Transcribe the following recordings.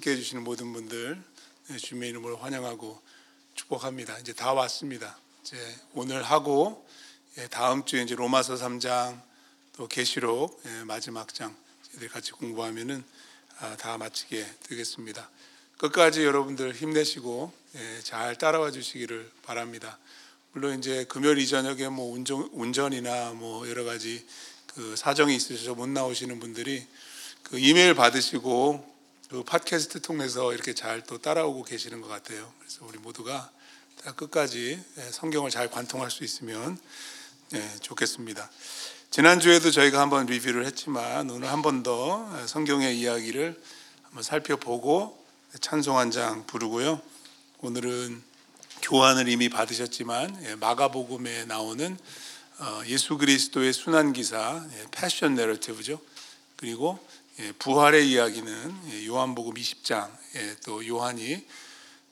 함께 해주시는 모든 분들 네, 주님의 이름으로 환영하고 축복합니다. 이제 다 왔습니다. 이제 오늘 하고 예, 다음 주에 이제 로마서 3장 또 계시록 예, 마지막 장 저희들 같이 공부하면은 아, 다 마치게 되겠습니다. 끝까지 여러분들 힘내시고 예, 잘 따라와 주시기를 바랍니다. 물론 이제 금요일 이 저녁에 뭐 운전, 운전 이나 뭐 여러 가지 그 사정이 있으셔서 못 나오시는 분들이 그 이메일 받으시고 그 팟캐스트 통해서 이렇게 잘 또 따라오고 계시는 것 같아요. 그래서 우리 모두가 다 끝까지 예, 성경을 잘 관통할 수 있으면 예, 좋겠습니다. 지난주에도 저희가 한번 리뷰를 했지만 오늘 한 번 더 성경의 이야기를 한번 살펴보고 찬송 한 장 부르고요. 오늘은 교환을 이미 받으셨지만 예, 마가복음에 나오는 어, 예수 그리스도의 순환 기사 패션 내러티브죠. 그리고 예, 부활의 이야기는 예, 요한복음 20장 또 요한이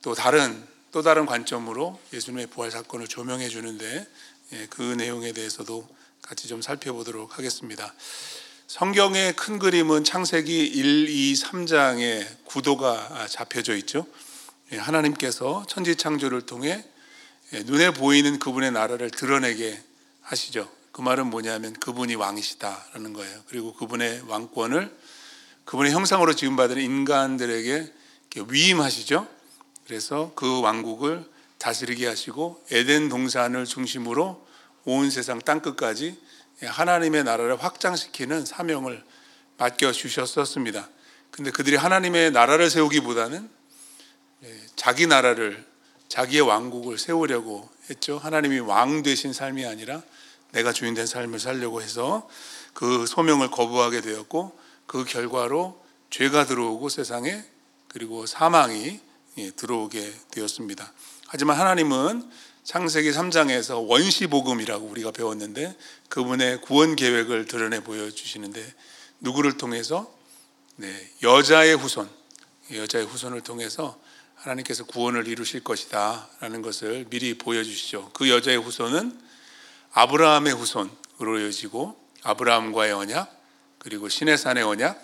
또 다른 또 다른 관점으로 예수님의 부활 사건을 조명해 주는데 그 내용에 대해서도 같이 좀 살펴보도록 하겠습니다. 성경의 큰 그림은 창세기 1, 2, 3장에 구도가 잡혀져 있죠. 하나님께서 천지 창조를 통해 눈에 보이는 그분의 나라를 드러내게 하시죠. 그 말은 뭐냐면 그분이 왕이시다라는 거예요. 그리고 그분의 왕권을 그분의 형상으로 지음받은 인간들에게 위임하시죠. 그래서 그 왕국을 다스리게 하시고 에덴 동산을 중심으로 온 세상 땅 끝까지 하나님의 나라를 확장시키는 사명을 맡겨 주셨었습니다. 근데 그들이 하나님의 나라를 세우기보다는 자기 나라를 자기의 왕국을 세우려고 했죠. 하나님이 왕 되신 삶이 아니라 내가 주인 된 삶을 살려고 해서 그 소명을 거부하게 되었고 그 결과로 죄가 들어오고 세상에 그리고 사망이 예, 들어오게 되었습니다. 하지만 하나님은 창세기 3장에서 원시복음이라고 우리가 배웠는데 그분의 구원 계획을 드러내 보여주시는데 누구를 통해서 네, 여자의 후손, 여자의 후손을 통해서 하나님께서 구원을 이루실 것이다 라는 것을 미리 보여주시죠. 그 여자의 후손은 아브라함의 후손으로 이어지고 아브라함과의 언약, 그리고 시내산의 언약,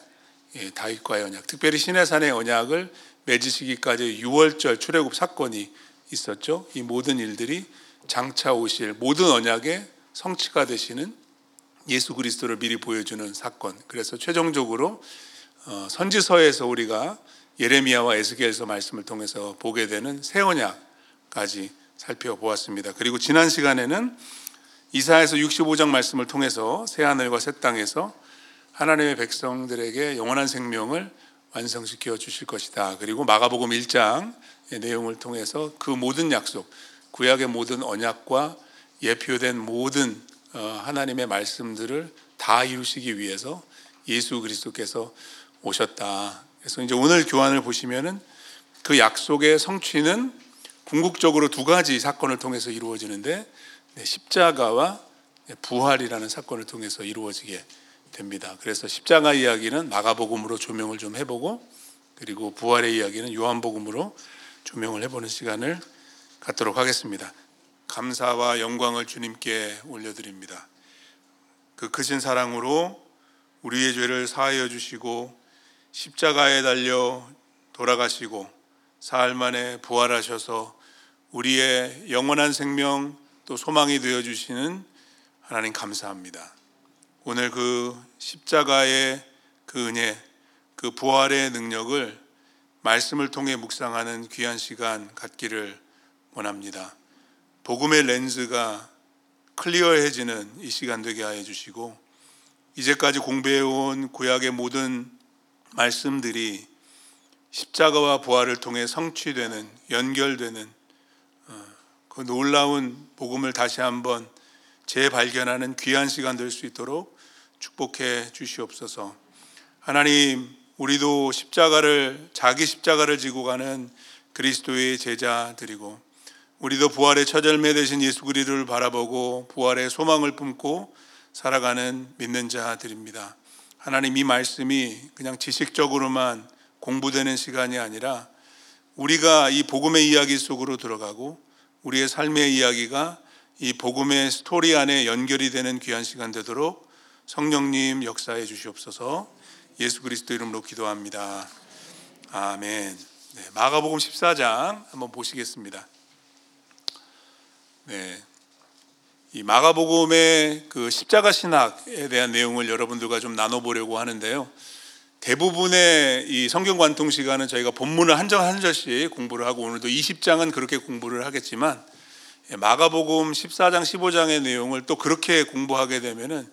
예, 다윗과의 언약, 특별히 시내산의 언약을 맺으시기까지 6월절 출애굽 사건이 있었죠. 이 모든 일들이 장차 오실 모든 언약의 성취가 되시는 예수 그리스도를 미리 보여주는 사건. 그래서 최종적으로 어, 선지서에서 우리가 예레미야와 에스겔서 말씀을 통해서 보게 되는 새 언약까지 살펴보았습니다. 그리고 지난 시간에는 이사에서 65장 말씀을 통해서 새 하늘과 새 땅에서 하나님의 백성들에게 영원한 생명을 완성시켜 주실 것이다. 그리고 마가복음 1장 내용을 통해서 그 모든 약속, 구약의 모든 언약과 예표된 모든 어, 하나님의 말씀들을 다 이루시기 위해서 예수 그리스도께서 오셨다. 그래서 이제 오늘 교환을 보시면은 그 약속의 성취는 궁극적으로 두 가지 사건을 통해서 이루어지는데 네, 십자가와 부활이라는 사건을 통해서 이루어지게 됩니다. 그래서 십자가 이야기는 마가복음으로 조명을 좀 해보고 그리고 부활의 이야기는 요한복음으로 조명을 해보는 시간을 갖도록 하겠습니다. 감사와 영광을 주님께 올려드립니다. 그 크신 사랑으로 우리의 죄를 사하여 주시고 십자가에 달려 돌아가시고 사흘 만에 부활하셔서 우리의 영원한 생명 또 소망이 되어 주시는 하나님 감사합니다. 오늘 그 십자가의 그 은혜, 그 부활의 능력을 말씀을 통해 묵상하는 귀한 시간 갖기를 원합니다. 복음의 렌즈가 클리어해지는 이 시간 되게 하여 주시고 이제까지 공부해온 구약의 모든 말씀들이 십자가와 부활을 통해 성취되는 연결되는 어, 그 놀라운 복음을 다시 한번 재발견하는 귀한 시간 될 수 있도록 축복해 주시옵소서. 하나님, 우리도 십자가를 자기 십자가를 지고 가는 그리스도의 제자들이고 우리도 부활의 처절매 되신 예수 그리스도를 바라보고 부활의 소망을 품고 살아가는 믿는 자들입니다. 하나님 이 말씀이 그냥 지식적으로만 공부되는 시간이 아니라 우리가 이 복음의 이야기 속으로 들어가고 우리의 삶의 이야기가 이 복음의 스토리 안에 연결이 되는 귀한 시간 되도록 성령님 역사해 주시옵소서 예수 그리스도 이름으로 기도합니다. 아멘. 네, 마가복음 14장 한번 보시겠습니다. 네. 이 마가복음의 그 십자가 신학에 대한 내용을 여러분들과 좀 나눠 보려고 하는데요. 대부분의 이 성경 관통 시간은 저희가 본문을 한 절 한 절씩 공부를 하고 오늘도 20장은 그렇게 공부를 하겠지만 예, 마가복음 14장 15장의 내용을 또 그렇게 공부하게 되면은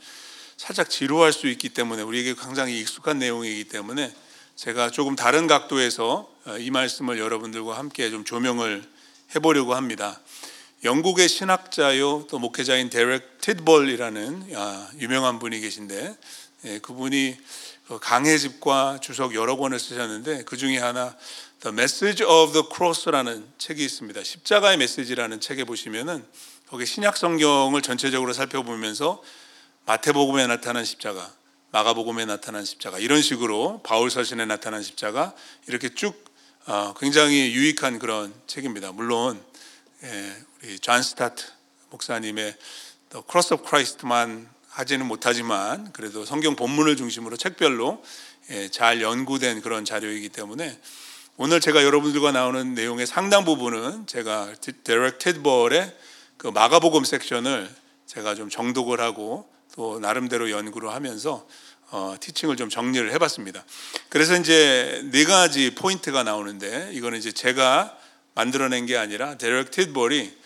살짝 지루할 수 있기 때문에 우리에게 굉장히 익숙한 내용이기 때문에 제가 조금 다른 각도에서 어, 이 말씀을 여러분들과 함께 좀 조명을 해보려고 합니다. 영국의 신학자요 또 목회자인 데렉 티드볼이라는 아, 유명한 분이 계신데 예, 그분이 그 강해 집과 주석 여러 권을 쓰셨는데 그 중에 하나 The Message of the Cross라는 책이 있습니다. 십자가의 메시지라는 책에 보시면은 거기 신약 성경을 전체적으로 살펴보면서 마태복음에 나타난 십자가, 마가복음에 나타난 십자가 이런 식으로 바울 서신에 나타난 십자가 이렇게 쭉 어, 굉장히 유익한 그런 책입니다. 물론 예, 우리 존 스타트 목사님의 The Cross of Christ만 하지는 못하지만 그래도 성경 본문을 중심으로 책별로 예, 잘 연구된 그런 자료이기 때문에 오늘 제가 여러분들과 나오는 내용의 상당 부분은 제가 데렉 티드볼의 그 마가복음 섹션을 제가 좀 정독을 하고 또 나름대로 연구를 하면서 어, teaching을 좀 정리를 해봤습니다. 그래서 이제 네 가지 포인트가 나오는데 이거는 이제 제가 만들어낸 게 아니라 데렉 티드볼이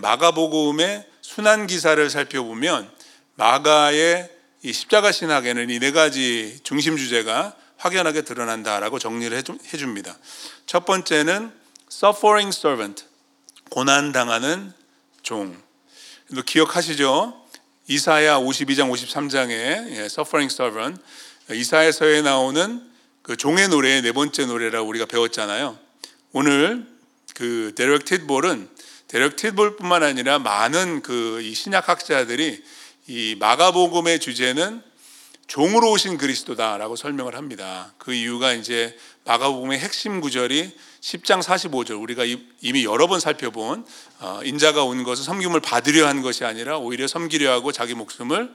마가복음의 수난 기사를 살펴보면 마가의 이 십자가 신학에는 이 네 가지 중심 주제가 확연하게 드러난다라고 정리를 해줍니다. 첫 번째는 suffering servant, 고난 당하는 종. 기억하시죠? 이사야 52장 53장에 suffering servant, 이사야서에 나오는 그 종의 노래의 네 번째 노래라고 우리가 배웠잖아요. 오늘 그 데렉 티볼은 데렉 티볼뿐만 아니라 많은 그 신약 학자들이 이 마가복음의 주제는 종으로 오신 그리스도다라고 설명을 합니다. 그 이유가 이제 마가복음의 핵심 구절이 10장 45절 우리가 이미 여러 번 살펴본 어, 인자가 온 것은 섬김을 받으려 한 것이 아니라 오히려 섬기려 하고 자기 목숨을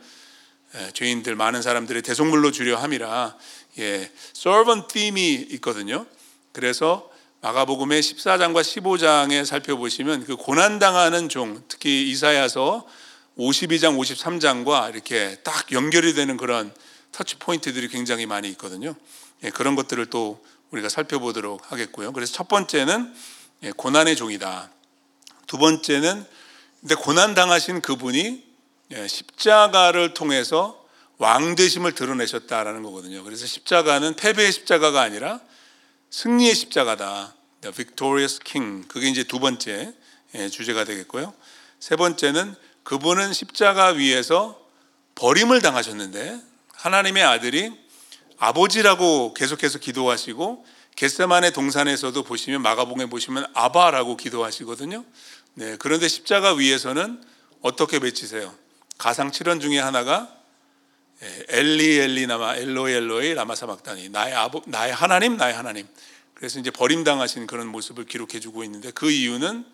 죄인들 많은 사람들의 대속물로 주려 함이라 예, servant theme이 있거든요. 그래서 마가복음의 14장과 15장에 살펴보시면 그 고난 당하는 종, 특히 이사야서 52장, 53장과 이렇게 딱 연결이 되는 그런 터치 포인트들이 굉장히 많이 있거든요. 예, 그런 것들을 또 우리가 살펴보도록 하겠고요. 그래서 첫 번째는 예, 고난의 종이다. 두 번째는 근데 고난 당하신 그분이 예, 십자가를 통해서 왕 되심을 드러내셨다라는 거거든요. 그래서 십자가는 패배의 십자가가 아니라 승리의 십자가다. The victorious king. 그게 이제 두 번째 예, 주제가 되겠고요. 세 번째는 그분은 십자가 위에서 버림을 당하셨는데 하나님의 아들이 아버지라고 계속해서 기도하시고 겟세만의 동산에서도 보시면 마가복음에 보시면 아바라고 기도하시거든요. 네, 그런데 십자가 위에서는 어떻게 외치세요? 가상 7원 중에 하나가 예, 엘리 엘리 라마 엘로이 엘로이 라마 사박다니 나의 아버 나의 하나님 나의 하나님. 그래서 이제 버림당하신 그런 모습을 기록해 주고 있는데 그 이유는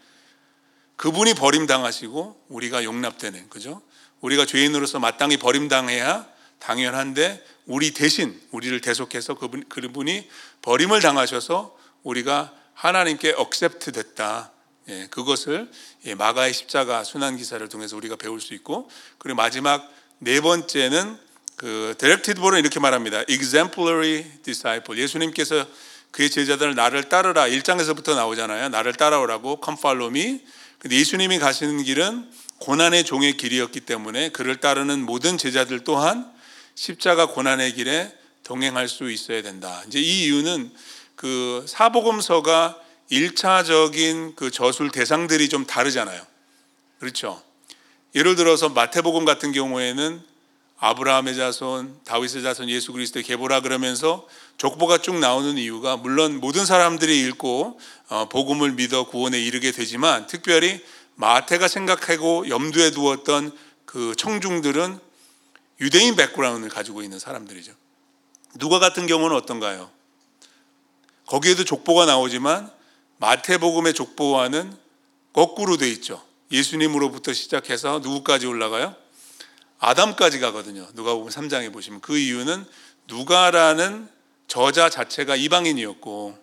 그분이 버림당하시고 우리가 용납되는 그죠? 우리가 죄인으로서 마땅히 버림당해야 당연한데 우리 대신 우리를 대속해서 그분 그분이 버림을 당하셔서 우리가 하나님께 accept 됐다. 예, 그것을 예, 마가의 십자가 수난 기사를 통해서 우리가 배울 수 있고 그리고 마지막 네 번째는 그 데렉 티드볼은 이렇게 말합니다. exemplary disciple. 예수님께서 그의 제자들을 나를 따르라 1장에서부터 나오잖아요. 나를 따라오라고 come follow me. 근데 예수님이 가시는 길은 고난의 종의 길이었기 때문에 그를 따르는 모든 제자들 또한 십자가 고난의 길에 동행할 수 있어야 된다. 이제 이 이유는 그 사복음서가 1차적인 그 저술 대상들이 좀 다르잖아요. 그렇죠? 예를 들어서 마태복음 같은 경우에는 아브라함의 자손, 다윗의 자손, 예수 그리스도의 계보라 그러면서 족보가 쭉 나오는 이유가 물론 모든 사람들이 읽고 어, 복음을 믿어 구원에 이르게 되지만 특별히 마태가 생각하고 염두에 두었던 그 청중들은 유대인 백그라운드를 가지고 있는 사람들이죠. 누가 같은 경우는 어떤가요? 거기에도 족보가 나오지만 마태복음의 족보와는 거꾸로 돼 있죠. 예수님으로부터 시작해서 누구까지 올라가요? 아담까지 가거든요. 누가 보면 3장에 보시면 그 이유는 누가라는 저자 자체가 이방인이었고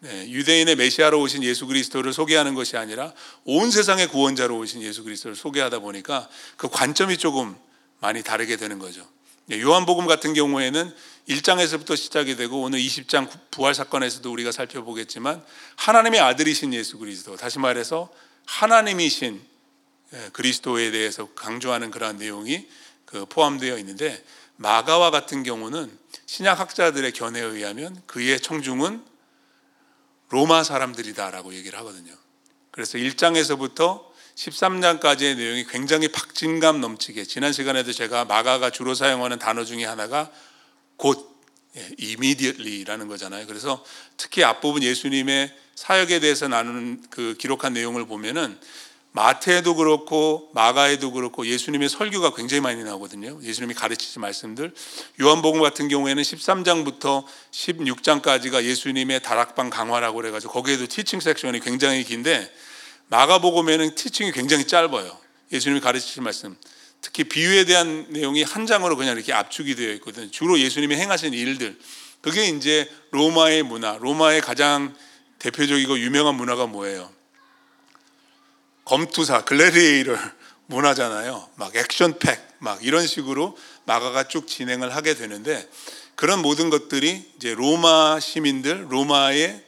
네, 유대인의 메시아로 오신 예수 그리스도를 소개하는 것이 아니라 온 세상의 구원자로 오신 예수 그리스도를 소개하다 보니까 그 관점이 조금 많이 다르게 되는 거죠. 네, 요한복음 같은 경우에는 1장에서부터 시작이 되고 오늘 20장 부활 사건에서도 우리가 살펴보겠지만 하나님의 아들이신 예수 그리스도 다시 말해서 하나님이신 예, 그리스도에 대해서 강조하는 그러한 내용이 그 포함되어 있는데 마가와 같은 경우는 신약 학자들의 견해에 의하면 그의 청중은 로마 사람들이다라고 얘기를 하거든요. 그래서 1장에서부터 13장까지의 내용이 굉장히 박진감 넘치게 지난 시간에도 제가 마가가 주로 사용하는 단어 중에 하나가 곧 예, immediately라는 거잖아요. 그래서 특히 앞부분 예수님의 사역에 대해서 나누는 그 기록한 내용을 보면은 마태에도 그렇고 마가에도 그렇고 예수님의 설교가 굉장히 많이 나오거든요. 예수님이 가르치신 말씀들. 요한복음 같은 경우에는 13장부터 16장까지가 예수님의 다락방 강화라고 그래 가지고 거기에도 티칭 섹션이 굉장히 긴데 마가복음에는 티칭이 굉장히 짧아요. 예수님이 가르치신 말씀. 특히 비유에 대한 내용이 한 장으로 그냥 이렇게 압축이 되어 있거든요. 주로 예수님이 행하신 일들. 그게 이제 로마의 문화, 로마의 가장 대표적이고 유명한 문화가 뭐예요? 검투사, 글래디에이터 문화잖아요. 막 액션팩, 막 이런 식으로 마가가 쭉 진행을 하게 되는데 그런 모든 것들이 이제 로마 시민들, 로마의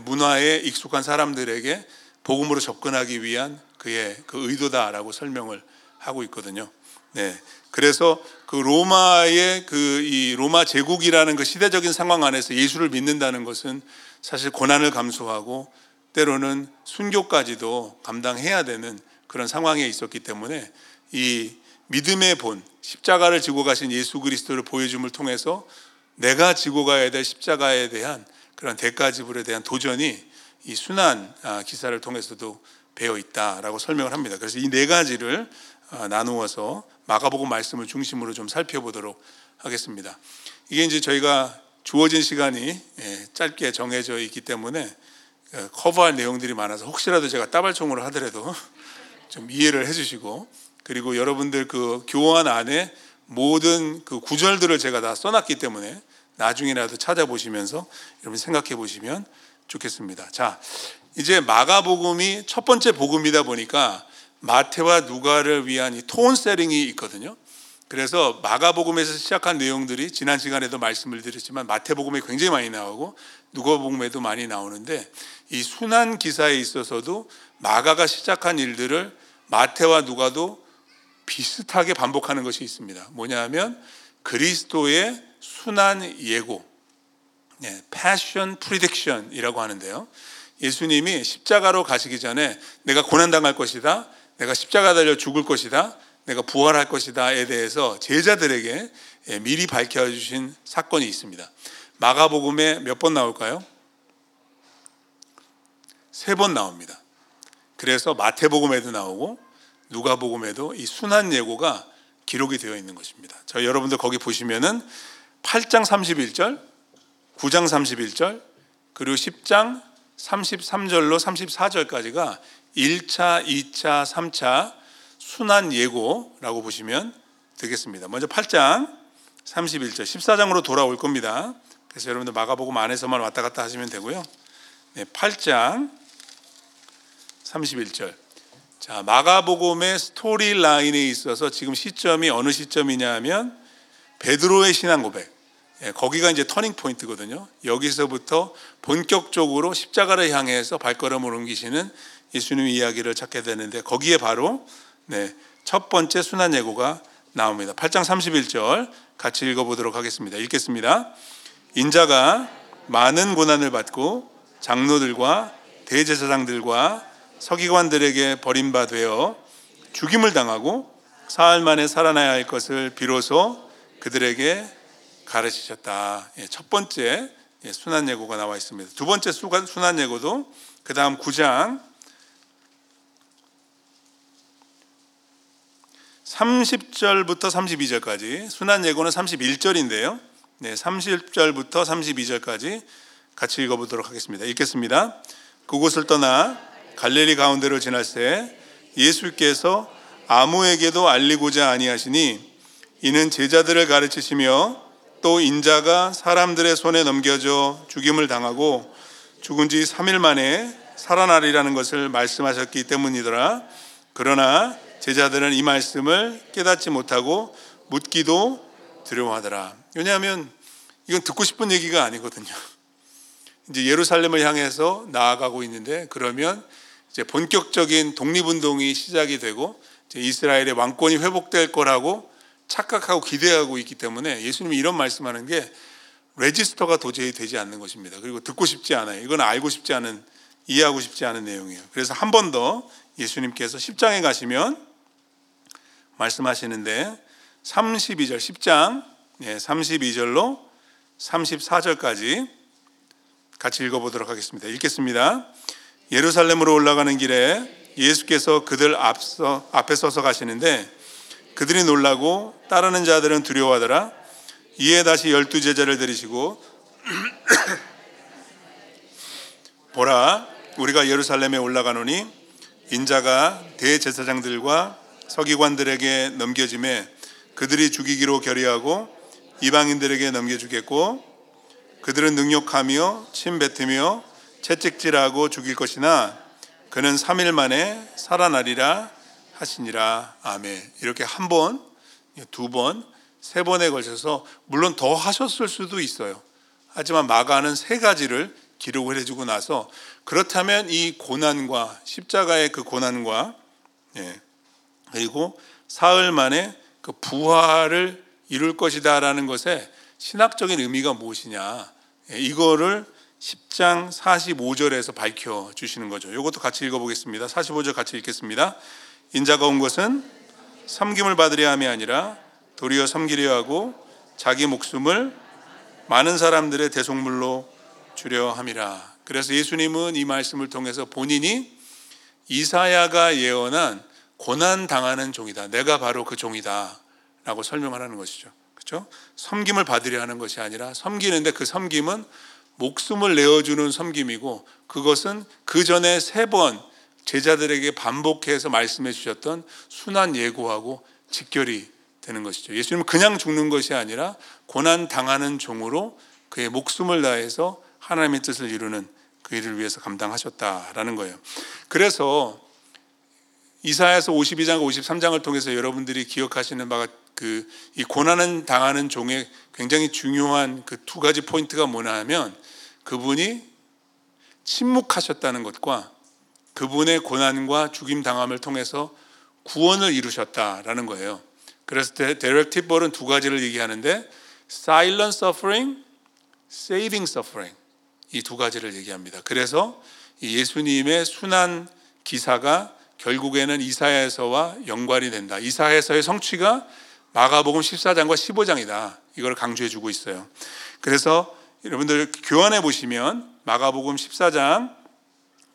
문화에 익숙한 사람들에게 복음으로 접근하기 위한 그의 그 의도다라고 설명을 하고 있거든요. 네. 그래서 그 로마의 그 이 로마 제국이라는 그 시대적인 상황 안에서 예수를 믿는다는 것은 사실 고난을 감수하고 때로는 순교까지도 감당해야 되는 그런 상황에 있었기 때문에 이 믿음의 본 십자가를 지고 가신 예수 그리스도를 보여줌을 통해서 내가 지고 가야 될 십자가에 대한 그런 대가 지불에 대한 도전이 이 순환 아, 기사를 통해서도 배어 있다라고 설명을 합니다. 그래서 이 네 가지를 아, 나누어서 마가복음 말씀을 중심으로 좀 살펴보도록 하겠습니다. 이게 이제 저희가 주어진 시간이 예, 짧게 정해져 있기 때문에 어, 커버할 내용들이 많아서 혹시라도 제가 따발총으로 하더라도 좀 이해를 해주시고 그리고 여러분들 그 교환 안에 모든 그 구절들을 제가 다 써놨기 때문에 나중에라도 찾아보시면서 여러분 생각해 보시면 좋겠습니다. 자, 이제 마가복음이 첫 번째 복음이다 보니까 마태와 누가를 위한 이 톤 세링이 있거든요. 그래서 마가복음에서 시작한 내용들이 지난 시간에도 말씀을 드렸지만 마태복음에 굉장히 많이 나오고 누가복음에도 많이 나오는데 이 순환 기사에 있어서도 마가가 시작한 일들을 마태와 누가도 비슷하게 반복하는 것이 있습니다. 뭐냐면 그리스도의 순환 예고, 네, passion prediction이라고 하는데요. 예수님이 십자가로 가시기 전에 내가 고난 당할 것이다. 내가 십자가 달려 죽을 것이다. 내가 부활할 것이다에 대해서 제자들에게 예, 미리 밝혀 주신 사건이 있습니다. 마가복음에 몇 번 나올까요? 세 번 나옵니다. 그래서 마태복음에도 나오고 누가복음에도 이 순환 예고가 기록이 되어 있는 것입니다. 저 여러분들 거기 보시면은 8장 31절, 9장 31절, 그리고 10장 33절로 34절까지가 1차, 2차, 3차 순환 예고라고 보시면 되겠습니다. 먼저 8장 31절, 14장으로 돌아올 겁니다. 그래서 여러분들 마가복음 안에서만 왔다 갔다 하시면 되고요. 네, 8장 31절. 자, 마가복음의 story line에 있어서 지금 시점이 어느 시점이냐 하면 베드로의 신앙 고백. 예, 거기가 이제 turning point거든요. 여기서부터 본격적으로 십자가를 향해서 발걸음을 옮기시는 예수님의 이야기를 찾게 되는데 거기에 바로 네, 첫 번째 수난 예고가 나옵니다. 8장 31절 같이 읽어보도록 하겠습니다. 읽겠습니다. 인자가 많은 고난을 받고 장로들과 대제사장들과 서기관들에게 버림받되어 죽임을 당하고 사흘 만에 살아나야 할 것을 비로소 그들에게 가르치셨다. 예, 첫 번째 예, 순환 예고가 나와 있습니다. 두 번째 순환 예고도 그 다음 9장 30절부터 32절까지 순환 예고는 31절인데요. 네, 30절부터 32절까지 같이 읽어보도록 하겠습니다. 읽겠습니다. 그곳을 떠나 갈릴리 가운데로 지날 때 예수께서 아무에게도 알리고자 아니하시니 이는 제자들을 가르치시며 또 인자가 사람들의 손에 넘겨져 죽임을 당하고 죽은 지 3일 만에 살아나리라는 것을 말씀하셨기 때문이더라. 그러나 제자들은 이 말씀을 깨닫지 못하고 묻기도 두려워하더라. 왜냐하면 이건 듣고 싶은 얘기가 아니거든요. 이제 예루살렘을 향해서 나아가고 있는데 그러면 이제 본격적인 독립운동이 시작이 되고 이스라엘의 왕권이 회복될 거라고 착각하고 기대하고 있기 때문에 예수님이 이런 말씀하는 게 레지스터가 도저히 되지 않는 것입니다. 그리고 듣고 싶지 않아요. 이건 알고 싶지 않은 이해하고 싶지 않은 내용이에요. 그래서 한 번 더 예수님께서 10장에 가시면 말씀하시는데 32절 10장 32절로 34절까지 같이 읽어보도록 하겠습니다. 읽겠습니다. 예루살렘으로 올라가는 길에 예수께서 그들 앞서, 앞에 서서 가시는데 그들이 놀라고 따르는 자들은 두려워하더라. 이에 다시 열두 제자를 들이시고 보라 우리가 예루살렘에 올라가노니 인자가 대제사장들과 서기관들에게 넘겨짐에 그들이 죽이기로 결의하고 이방인들에게 넘겨주겠고 그들은 능욕하며 침뱉으며 채찍질하고 죽일 것이나 그는 3일 만에 살아나리라 하시니라 아멘 이렇게 한 번, 두 번, 세 번에 걸쳐서 물론 더 하셨을 수도 있어요. 하지만 마가는 세 가지를 기록을 해주고 나서 그렇다면 이 고난과 십자가의 그 고난과 예, 그리고 사흘 만에 그 부활을 이룰 것이다라는 것에 신학적인 의미가 무엇이냐 예, 이거를 10장 45절에서 밝혀 주시는 거죠. 이것도 같이 읽어보겠습니다. 45절 같이 읽겠습니다. 인자가 온 것은 섬김을 받으려 함이 아니라 도리어 섬기려 하고 자기 목숨을 많은 사람들의 대속물로 주려 함이라. 그래서 예수님은 이 말씀을 통해서 본인이 이사야가 예언한 고난 당하는 종이다. 내가 바로 그 종이다라고 설명하는 것이죠. 그렇죠? 섬김을 받으려 하는 것이 아니라 섬기는데 그 섬김은 목숨을 내어주는 섬김이고 그것은 그 전에 세 번 제자들에게 반복해서 말씀해 주셨던 순한 예고하고 직결이 되는 것이죠. 예수님은 그냥 죽는 것이 아니라 고난 당하는 종으로 그의 목숨을 다해서 하나님의 뜻을 이루는 그 일을 위해서 감당하셨다라는 거예요. 그래서 이사야서 52장 53장을 통해서 여러분들이 기억하시는 바가 그 이 고난은 당하는 종의 굉장히 중요한 그 두 가지 포인트가 뭐냐 하면 그분이 침묵하셨다는 것과 그분의 고난과 죽임 당함을 통해서 구원을 이루셨다라는 거예요. 그래서 데렉 티벌은 두 가지를 얘기하는데 silent suffering, saving suffering 이 두 가지를 얘기합니다. 그래서 예수님의 순한 기사가 결국에는 이사야서와 연관이 된다. 이사야서의 성취가 마가복음 14장과 15장이다. 이걸 강조해 주고 있어요. 그래서 여러분들 교환해 보시면 마가복음 14장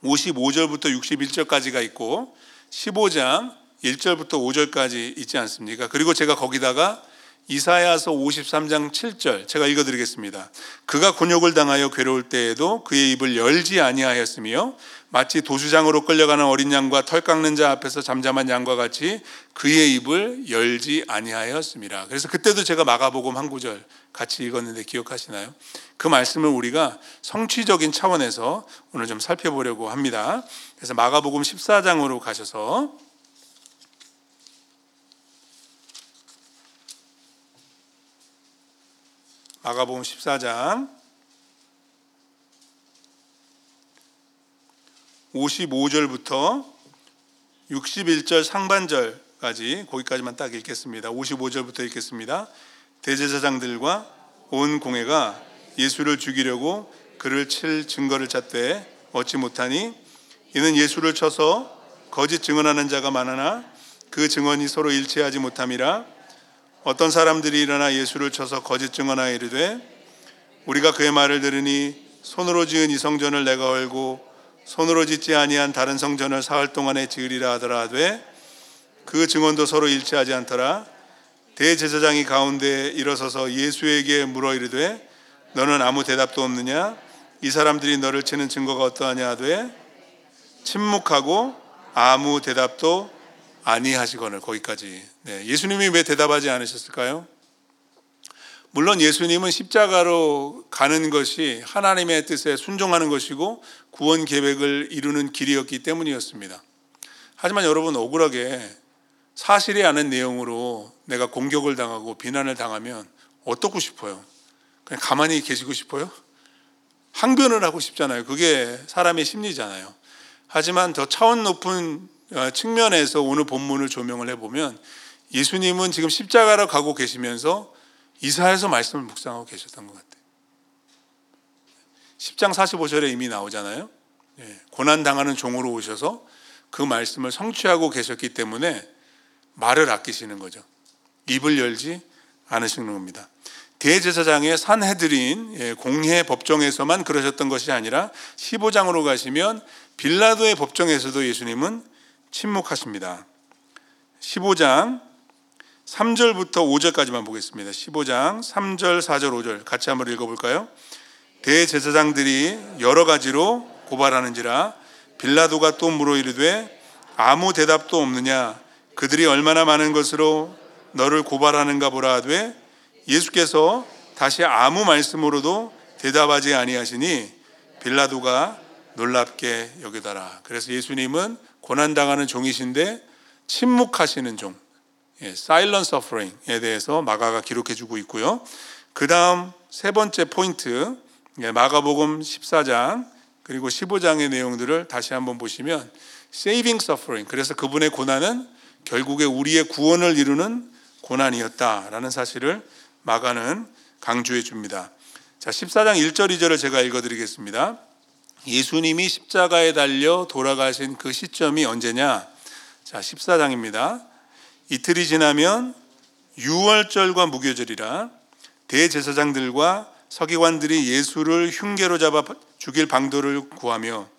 55절부터 61절까지가 있고 15장 1절부터 5절까지 있지 않습니까? 그리고 제가 거기다가 이사야서 53장 7절 제가 읽어 드리겠습니다. 그가 곤욕을 당하여 괴로울 때에도 그의 입을 열지 아니하였으며 마치 도수장으로 끌려가는 어린 양과 털 깎는 자 앞에서 잠잠한 양과 같이 그의 입을 열지 아니하였습니다. 그래서 그때도 제가 마가복음 한 구절 같이 읽었는데 기억하시나요? 그 말씀을 우리가 성취적인 차원에서 오늘 좀 살펴보려고 합니다. 그래서 마가복음 14장으로 가셔서 마가복음 14장 55절부터 61절 상반절까지 거기까지만 딱 읽겠습니다. 55절부터 읽겠습니다. 대제사장들과 온 공회가 예수를 죽이려고 그를 칠 증거를 찾되 얻지 못하니 이는 예수를 쳐서 거짓 증언하는 자가 많으나 그 증언이 서로 일치하지 못함이라 어떤 사람들이 일어나 예수를 쳐서 거짓 증언하여 이르되 우리가 그의 말을 들으니 손으로 지은 이 성전을 내가 얼고 손으로 짓지 아니한 다른 성전을 사흘 동안에 지으리라 하더라 하되 그 증언도 서로 일치하지 않더라. 대제사장이 가운데 일어서서 예수에게 물어 이르되 너는 아무 대답도 없느냐? 이 사람들이 너를 치는 증거가 어떠하냐 하되 침묵하고 아무 대답도 아니하시거늘 거기까지. 네, 예수님이 왜 대답하지 않으셨을까요? 물론 예수님은 십자가로 가는 것이 하나님의 뜻에 순종하는 것이고 구원 계획을 이루는 길이었기 때문이었습니다. 하지만 여러분 억울하게 사실이 아닌 내용으로 내가 공격을 당하고 비난을 당하면 어떻고 싶어요? 그냥 가만히 계시고 싶어요? 항변을 하고 싶잖아요. 그게 사람의 심리잖아요. 하지만 더 차원 높은 어, 측면에서 오늘 본문을 조명을 해보면 예수님은 지금 십자가로 가고 계시면서 이사에서 말씀을 묵상하고 계셨던 것 같아요. 10장 45절에 이미 나오잖아요. 예, 고난 당하는 종으로 오셔서 그 말씀을 성취하고 계셨기 때문에 말을 아끼시는 거죠. 입을 열지 않으시는 겁니다. 대제사장의 산헤드린 예, 공회 법정에서만 그러셨던 것이 아니라 15장으로 가시면 빌라도의 법정에서도 예수님은 침묵하십니다. 15장 3절부터 5절까지만 보겠습니다. 15장 3절, 4절, 5절 같이 한번 읽어볼까요? 대제사장들이 여러 가지로 고발하는지라 빌라도가 또 물어 이르되 아무 대답도 없느냐 그들이 얼마나 많은 것으로 너를 고발하는가 보라 하되 예수께서 다시 아무 말씀으로도 대답하지 아니하시니 빌라도가 놀랍게 여기더라. 그래서 예수님은 고난 당하는 종이신데 침묵하시는 종, 예, silent suffering에 대해서 마가가 기록해 주고 있고요. 그 다음 세 번째 포인트, 예, 마가복음 14장 그리고 15장의 내용들을 다시 한번 보시면 saving suffering. 그래서 그분의 고난은 결국에 우리의 구원을 이루는 고난이었다라는 사실을 마가는 강조해 줍니다. 자, 14장 1절 2절을 제가 읽어 드리겠습니다. 예수님이 십자가에 달려 돌아가신 그 시점이 언제냐? 자, 14장입니다. 이틀이 지나면 유월절과 무교절이라 대제사장들과 서기관들이 예수를 흉계로 잡아 죽일 방도를 구하며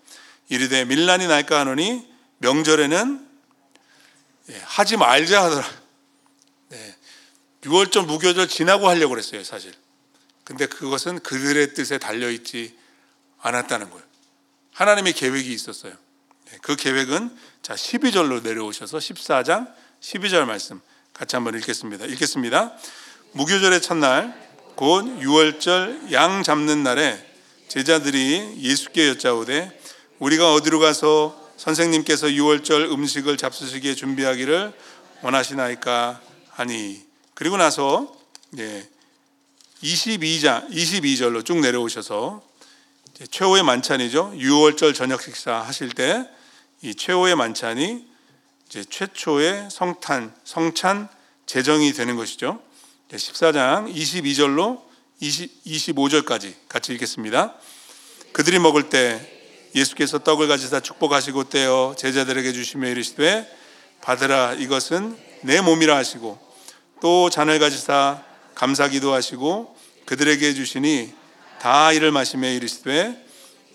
이르되 밀란이 날까 하노니 명절에는 예, 하지 말자 하더라. 네. 6월절 무교절 지나고 하려고 그랬어요, 사실. 근데 그것은 그들의 뜻에 달려 있지 않았다는 거예요. 하나님의 계획이 있었어요. 네, 그 계획은 자 12절로 내려오셔서 14장 12절 말씀 같이 한번 읽겠습니다. 읽겠습니다. 무교절의 첫날 곧 6월절 양 잡는 날에 제자들이 예수께 여짜오되 우리가 어디로 가서 선생님께서 6월절 음식을 잡수시기에 준비하기를 원하시나이까 하니 그리고 나서 예, 22장 22절로 쭉 내려오셔서 최후의 만찬이죠. 6월절 저녁 식사 하실 때 이 최후의 만찬이 이제 최초의 성탄 성찬 제정이 되는 것이죠. 14장 22절로 20, 25절까지 같이 읽겠습니다. 그들이 먹을 때 예수께서 떡을 가지사 축복하시고 떼어 제자들에게 주시며 이르시되 받으라 이것은 내 몸이라 하시고 또 잔을 가지사 감사기도 하시고 그들에게 주시니 다 이를 마시며 이르시되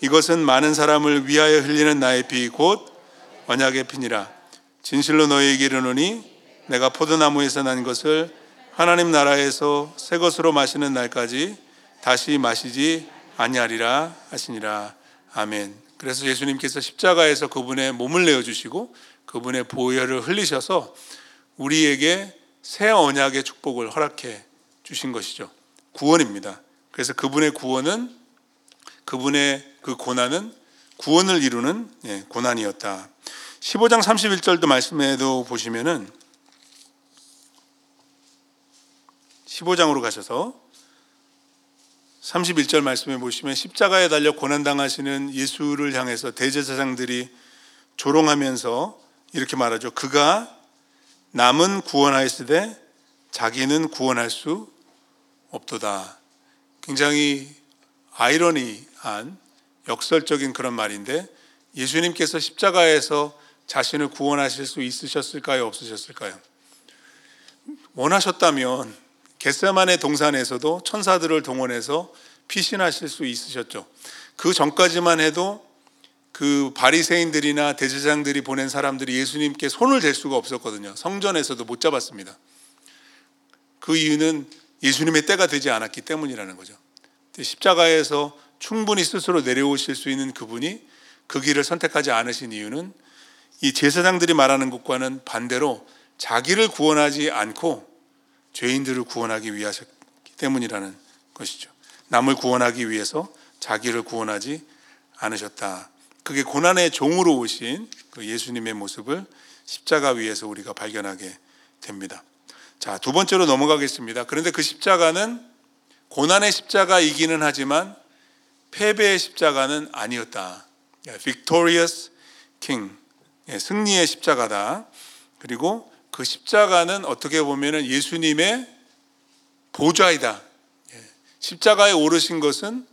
이것은 많은 사람을 위하여 흘리는 나의 피곧 언약의 피니라 진실로 너희에게 이르노니 내가 포도나무에서 난 것을 하나님 나라에서 새 것으로 마시는 날까지 다시 마시지 아니하리라 하시니라 아멘. 그래서 예수님께서 십자가에서 그분의 몸을 내어 주시고 그분의 보혈을 흘리셔서 우리에게 새 언약의 축복을 허락해 주신 것이죠. 구원입니다. 그래서 그분의 구원은 그분의 그 고난은 구원을 이루는 예, 고난이었다. 15장 31절도 말씀에도 보시면은 15장으로 가셔서 31절 말씀에 보시면 십자가에 달려 고난당하시는 예수를 향해서 대제사장들이 조롱하면서 이렇게 말하죠. 그가 남은 구원하였으되 자기는 구원할 수 없도다. 굉장히 아이러니한 역설적인 그런 말인데 예수님께서 십자가에서 자신을 구원하실 수 있으셨을까요? 없으셨을까요? 원하셨다면 겟세만의 동산에서도 천사들을 동원해서 피신하실 수 있으셨죠. 그 전까지만 해도 그 바리새인들이나 대제장들이 보낸 사람들이 예수님께 손을 댈 수가 없었거든요. 성전에서도 못 잡았습니다. 그 이유는 예수님의 때가 되지 않았기 때문이라는 거죠. 십자가에서 충분히 스스로 내려오실 수 있는 그분이 그 길을 선택하지 않으신 이유는 이 제사장들이 말하는 것과는 반대로 자기를 구원하지 않고 죄인들을 구원하기 위하셨기 때문이라는 것이죠. 남을 구원하기 위해서 자기를 구원하지 않으셨다. 그게 고난의 종으로 오신 그 예수님의 모습을 십자가 위에서 우리가 발견하게 됩니다. 자, 두 번째로 넘어가겠습니다. 그런데 그 십자가는 고난의 십자가이기는 하지만 패배의 십자가는 아니었다. Victorious King. 예, 승리의 십자가다. 그리고 그 십자가는 어떻게 보면 예수님의 보좌이다. 예, 십자가에 오르신 것은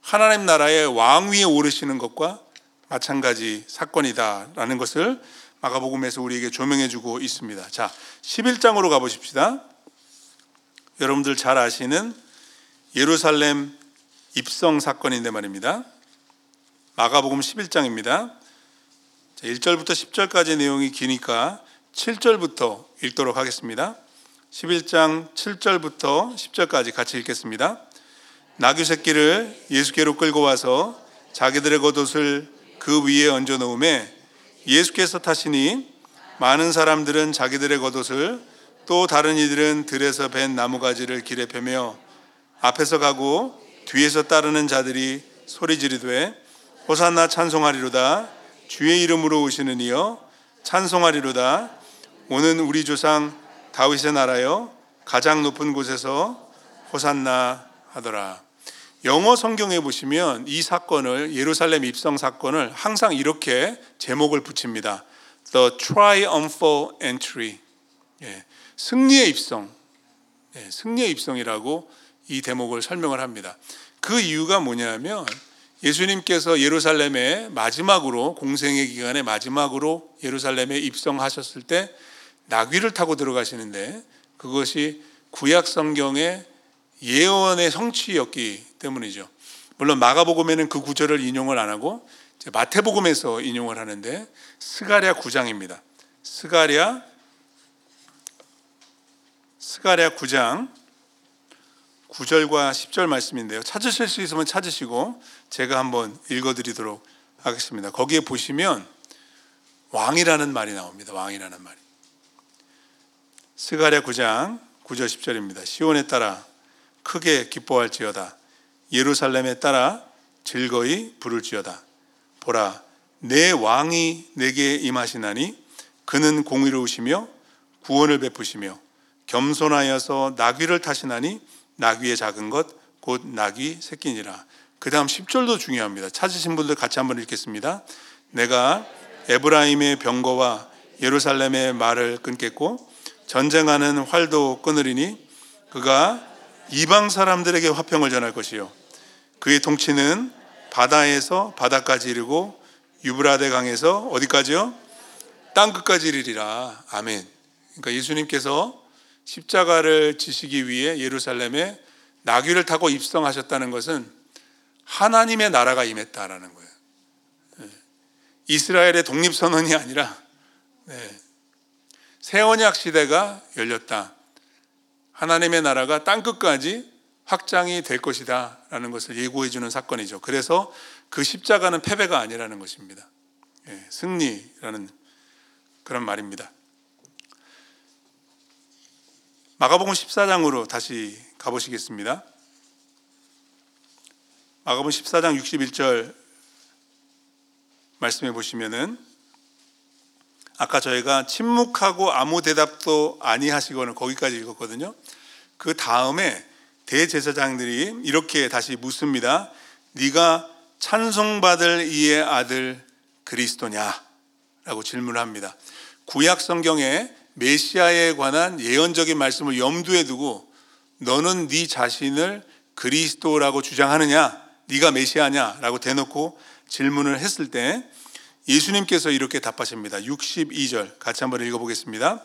하나님 나라의 왕 위에 오르시는 것과 마찬가지 사건이다라는 것을 마가복음에서 우리에게 조명해 주고 있습니다. 자, 11장으로 가 보십시다. 여러분들 잘 아시는 예루살렘 입성 사건인데 말입니다. 마가복음 11장입니다. 1절부터 10절까지 내용이 기니까 7절부터 읽도록 하겠습니다. 11장 7절부터 10절까지 같이 읽겠습니다. 나귀 새끼를 예수께로 끌고 와서 자기들의 겉옷을 그 위에 얹어 놓음에 예수께서 타시니 많은 사람들은 자기들의 겉옷을 또 다른 이들은 들에서 벤 나무가지를 길에 펴며 앞에서 가고 뒤에서 따르는 자들이 소리 지르되 호산나 찬송하리로다 주의 이름으로 오시는 이여 찬송하리로다 오는 우리 조상 다윗의 나라여 가장 높은 곳에서 호산나 하더라. 영어 성경에 보시면 이 사건을 예루살렘 입성 사건을 항상 이렇게 제목을 붙입니다. The Triumphal Entry. 예, 승리의 입성. 예, 승리의 입성이라고 이 대목을 설명을 합니다. 그 이유가 뭐냐면 예수님께서 예루살렘에 마지막으로 공생의 기간에 마지막으로 예루살렘에 입성하셨을 때 나귀를 타고 들어가시는데 그것이 구약 성경의 예언의 성취였기 때문이죠. 물론 마가복음에는 그 구절을 인용을 안 하고 마태복음에서 인용을 하는데 스가랴 9장입니다. 스가랴 스가랴 9장 9절과 10절 말씀인데요. 찾으실 수 있으면 찾으시고 제가 한번 읽어 드리도록 하겠습니다. 거기에 보시면 왕이라는 말이 나옵니다. 왕이라는 말이. 스가랴 9장 9절 10절입니다. 시온에 따라 크게 기뻐할지어다. 예루살렘에 따라 즐거이 부를지어다. 보라, 내 왕이 내게 임하시나니 그는 공의로우시며 구원을 베푸시며 겸손하여서 나귀를 타시나니 나귀의 작은 것 곧 나귀 새끼니라. 그 다음 10절도 중요합니다. 찾으신 분들 같이 한번 읽겠습니다. 내가 에브라임의 병거와 예루살렘의 말을 끊겠고 전쟁하는 활도 끊으리니 그가 이방 사람들에게 화평을 전할 것이요 그의 통치는 바다에서 바다까지 이르고 유브라데 강에서 어디까지요? 땅 끝까지 이르리라. 아멘. 그러니까 예수님께서 십자가를 지시기 위해 예루살렘에 나귀를 타고 입성하셨다는 것은 하나님의 나라가 임했다라는 거예요. 네. 이스라엘의 독립선언이 아니라 네. 새 언약 시대가 열렸다. 하나님의 나라가 땅 끝까지 확장이 될 것이다라는 것을 예고해 주는 사건이죠. 그래서 그 십자가는 패배가 아니라는 것입니다. 예, 승리라는 그런 말입니다. 마가복음 14장으로 다시 가보시겠습니다. 마가복음 14장 61절 말씀해 보시면은 아까 저희가 침묵하고 아무 대답도 아니하시거나 거기까지 읽었거든요. 그 다음에 대제사장들이 이렇게 다시 묻습니다. 네가 찬송받을 이의 아들 그리스도냐? 라고 질문합니다. 구약 성경에 메시아에 관한 예언적인 말씀을 염두에 두고 너는 네 자신을 그리스도라고 주장하느냐? 네가 메시아냐라고 대놓고 질문을 했을 때 예수님께서 이렇게 답하십니다. 62절 같이 한번 읽어보겠습니다.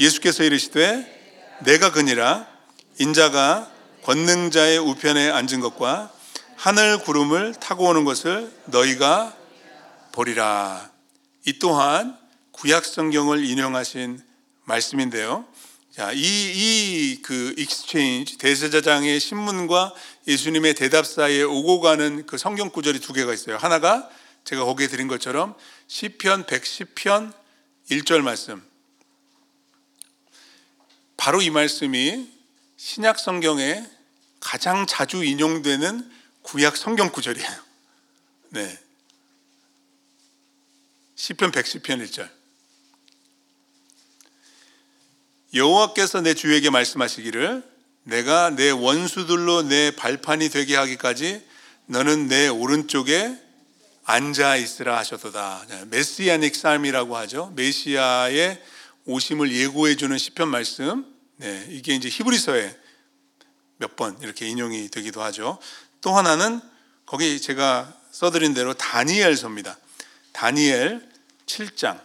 예수께서 이르시되 내가 그니라 인자가 권능자의 우편에 앉은 것과 하늘 구름을 타고 오는 것을 너희가 보리라. 이 또한 구약 성경을 인용하신 말씀인데요. 자, 이, 이, 그, exchange, 대제사장의 신문과 예수님의 대답 사이에 오고 가는 그 성경 구절이 두 개가 있어요. 하나가 제가 거기에 드린 것처럼 시편 110편 1절 말씀. 바로 이 말씀이 신약 성경에 가장 자주 인용되는 구약 성경 구절이에요. 네. 시편 110편 1절. 여호와께서 내 주에게 말씀하시기를 내가 내 원수들로 내 발판이 되게 하기까지 너는 내 오른쪽에 앉아 있으라 하셨도다. 메시아닉 삶이라고 하죠. 메시아의 오심을 예고해 주는 시편 말씀. 네, 이게 이제 히브리서에 몇 번 이렇게 인용이 되기도 하죠. 또 하나는 거기 제가 써드린 대로 다니엘서입니다. 다니엘 7장.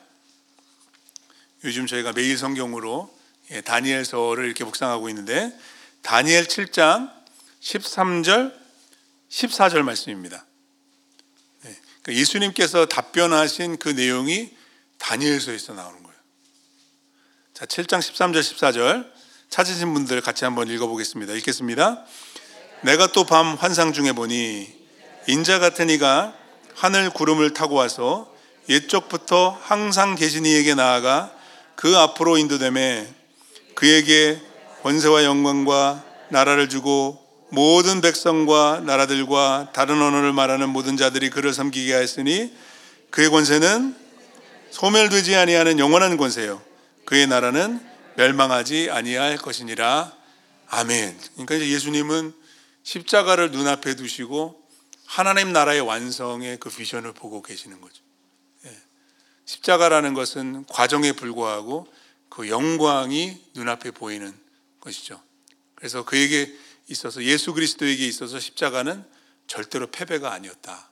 요즘 저희가 매일 성경으로 예, 다니엘서를 이렇게 묵상하고 있는데 다니엘 7장 13절 14절 말씀입니다. 네, 그러니까 예수님께서 답변하신 그 내용이 다니엘서에서 나오는 거예요. 자, 7장 13절 14절 찾으신 분들 같이 한번 읽어보겠습니다. 읽겠습니다. 내가 또 밤 환상 중에 보니 인자 같은 이가 하늘 구름을 타고 와서 옛적부터 항상 계신 이에게 나아가 그 앞으로 인도됨에 그에게 권세와 영광과 나라를 주고 모든 백성과 나라들과 다른 언어를 말하는 모든 자들이 그를 섬기게 하였으니 그의 권세는 소멸되지 아니하는 영원한 권세요. 그의 나라는 멸망하지 아니할 것이니라. 아멘. 그러니까 예수님은 십자가를 눈앞에 두시고 하나님 나라의 완성의 그 비전을 보고 계시는 거죠. 예. 십자가라는 것은 과정에 불과하고 그 영광이 눈앞에 보이는 것이죠. 그래서 그에게 있어서 예수 그리스도에게 있어서 십자가는 절대로 패배가 아니었다.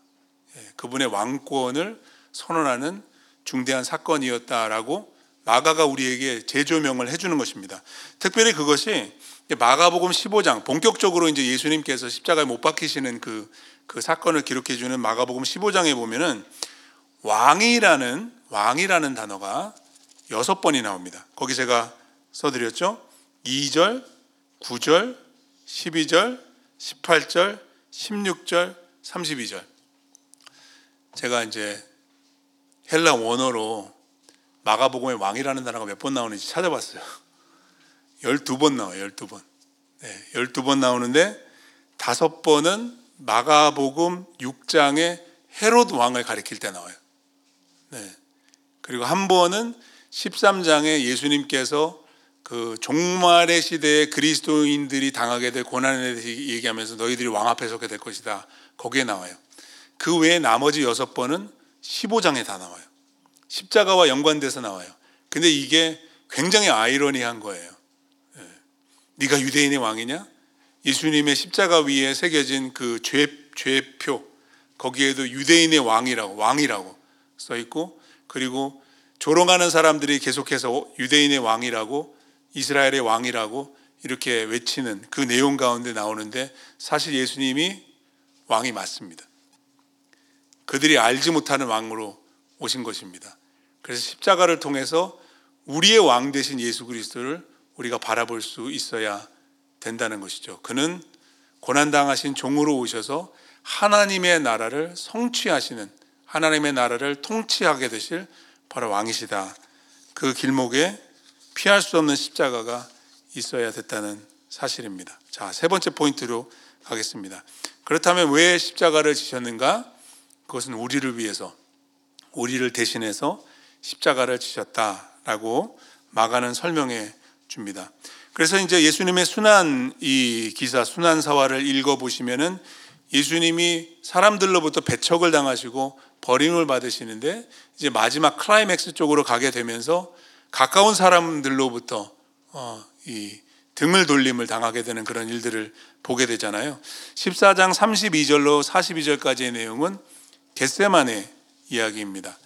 예. 그분의 왕권을 선언하는 중대한 사건이었다라고 마가가 우리에게 재조명을 해주는 것입니다. 특별히 그것이 마가복음 15장 본격적으로 이제 예수님께서 십자가에 못 박히시는 그, 그 사건을 기록해 주는 마가복음 15장에 보면은 왕이라는 왕이라는 단어가 여섯 번이 나옵니다. 거기 제가 써드렸죠. 2절, 9절, 12절, 18절, 16절, 32절. 제가 이제 헬라 원어로 마가복음의 왕이라는 단어가 몇 번 나오는지 찾아봤어요. 12번 나와요. 12번. 네, 12번 나오는데 다섯 번은 마가복음 6장에 헤롯 왕을 가리킬 때 나와요. 네. 그리고 한 번은 13장에 예수님께서 그 종말의 시대에 그리스도인들이 당하게 될 고난에 대해서 얘기하면서 너희들이 왕 앞에 서게 될 것이다. 거기에 나와요. 그 외에 나머지 여섯 번은 15장에 다 나와요. 십자가와 연관돼서 나와요. 근데 이게 굉장히 아이러니한 거예요. 네. 네가 유대인의 왕이냐? 예수님의 십자가 위에 새겨진 그 죄, 죄표 거기에도 유대인의 왕이라고 왕이라고 써 있고 그리고 조롱하는 사람들이 계속해서 유대인의 왕이라고 이스라엘의 왕이라고 이렇게 외치는 그 내용 가운데 나오는데 사실 예수님이 왕이 맞습니다. 그들이 알지 못하는 왕으로 오신 것입니다. 그래서 십자가를 통해서 우리의 왕 대신 예수 그리스도를 우리가 바라볼 수 있어야 된다는 것이죠. 그는 고난당하신 종으로 오셔서 하나님의 나라를 성취하시는 하나님의 나라를 통치하게 되실 바로 왕이시다. 그 길목에 피할 수 없는 십자가가 있어야 됐다는 사실입니다. 자, 세 번째 포인트로 가겠습니다. 그렇다면 왜 십자가를 지셨는가? 그것은 우리를 위해서, 우리를 대신해서 십자가를 지셨다라고 마가는 설명해 줍니다. 그래서 이제 예수님의 순환 이 기사 순환 사화를 읽어 보시면은 예수님이 사람들로부터 배척을 당하시고 버림을 받으시는데 이제 마지막 클라이맥스 쪽으로 가게 되면서 가까운 사람들로부터 어, 이 등을 돌림을 당하게 되는 그런 일들을 보게 되잖아요. 14장 32절로 42절까지의 내용은 겟세마네 이야기입니다.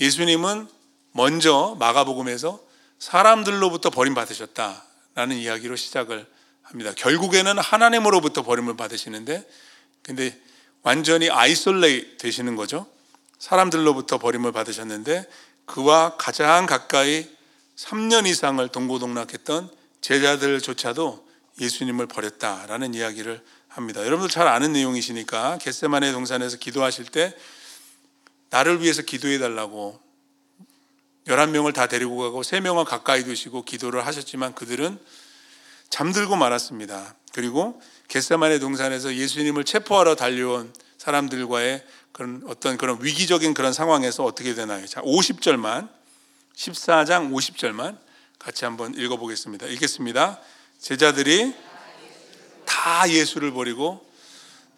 예수님은 먼저 마가복음에서 사람들로부터 버림받으셨다라는 이야기로 시작을 합니다. 결국에는 하나님으로부터 버림을 받으시는데 근데 완전히 isolate 되시는 거죠. 사람들로부터 버림을 받으셨는데 그와 가장 가까이 3년 이상을 동고동락했던 제자들조차도 예수님을 버렸다라는 이야기를 합니다. 여러분들 잘 아는 내용이시니까 겟세마네 동산에서 기도하실 때 나를 위해서 기도해 달라고 11명을 다 데리고 가고 3명을 가까이 두시고 기도를 하셨지만 그들은 잠들고 말았습니다. 그리고 겟세마네 동산에서 예수님을 체포하러 달려온 사람들과의 그런 어떤 그런 위기적인 그런 상황에서 어떻게 되나요? 자, 50절만 14장 50절만 같이 한번 읽어 보겠습니다. 읽겠습니다. 제자들이 다 예수를 버리고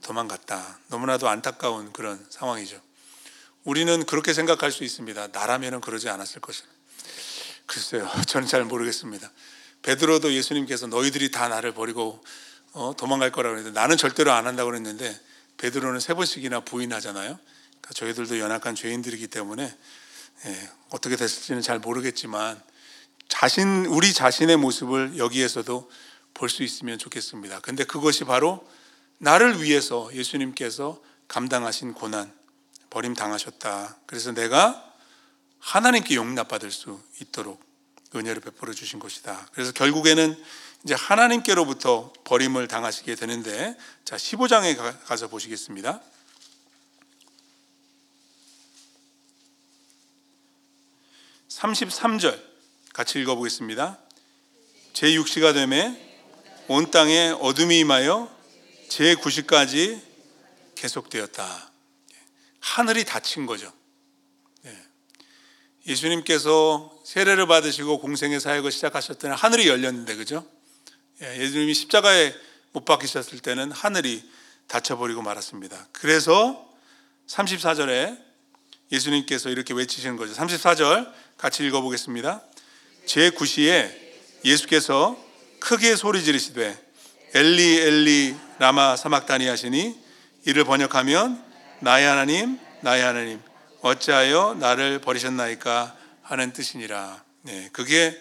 도망갔다. 너무나도 안타까운 그런 상황이죠. 우리는 그렇게 생각할 수 있습니다. 나라면은 그러지 않았을 것을. 글쎄요, 저는 잘 모르겠습니다. 베드로도 예수님께서 너희들이 다 나를 버리고 어, 도망갈 거라고 했는데 나는 절대로 안 한다고 그랬는데 베드로는 세 번씩이나 부인하잖아요. 그러니까 저희들도 연약한 죄인들이기 때문에 예, 어떻게 됐을지는 잘 모르겠지만 자신 우리 자신의 모습을 여기에서도 볼 수 있으면 좋겠습니다. 근데 그것이 바로 나를 위해서 예수님께서 감당하신 고난, 버림 당하셨다. 그래서 내가 하나님께 용납받을 수 있도록 은혜를 베풀어 주신 것이다. 그래서 결국에는 이제 하나님께로부터 버림을 당하시게 되는데 자 15장에 가서 보시겠습니다. 33절 같이 읽어보겠습니다. 제 6시가 되매 온 땅에 어둠이 임하여 제 9시까지 계속되었다. 하늘이 닫힌 거죠. 네. 예수님께서 세례를 받으시고 공생의 사역을 시작하셨을 는 하늘이 열렸는데 그죠? 예, 예수님이 십자가에 못 박히셨을 때는 하늘이 닫혀버리고 말았습니다. 그래서 34절에 예수님께서 이렇게 외치시는 거죠. 34절 같이 읽어보겠습니다. 제9시에 예수께서 크게 소리 지르시되 엘리 엘리 라마 사막다니 하시니 이를 번역하면 나의 하나님 나의 하나님 어찌하여 나를 버리셨나이까 하는 뜻이니라. 네, 그게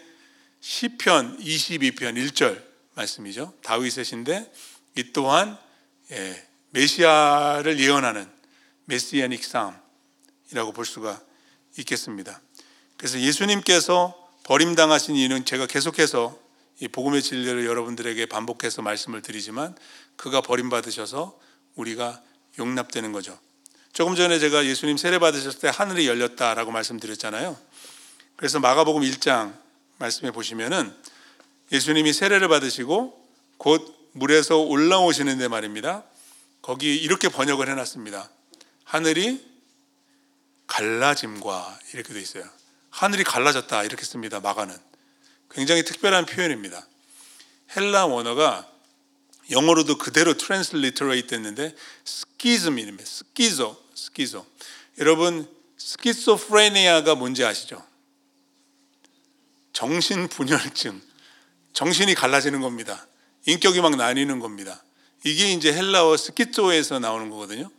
시편 22편 1절 말씀이죠. 다윗의 신데 이 또한 예, 메시아를 예언하는 메시아닉 삶이라고 볼 수가 있겠습니다. 그래서 예수님께서 버림당하신 이유는 제가 계속해서 이 복음의 진리를 여러분들에게 반복해서 말씀을 드리지만 그가 버림받으셔서 우리가 용납되는 거죠. 조금 전에 제가 예수님 세례 받으셨을 때 하늘이 열렸다라고 말씀드렸잖아요. 그래서 마가복음 1장 말씀해 보시면은 예수님이 세례를 받으시고 곧 물에서 올라오시는데 말입니다. 거기 이렇게 번역을 해놨습니다. 하늘이 갈라짐과 이렇게 돼 있어요. 하늘이 갈라졌다 이렇게 씁니다. 마가는 굉장히 특별한 표현입니다. 헬라 원어가 영어로도 그대로 transliterate 됐는데 schism입니다. 스키조, 스키조. 여러분 schizophrenia가 뭔지 아시죠? 정신 분열증. 정신이 갈라지는 겁니다. 인격이 막 나뉘는 겁니다. 이게 이제 헬라어 스키조에서 나오는 거거든요.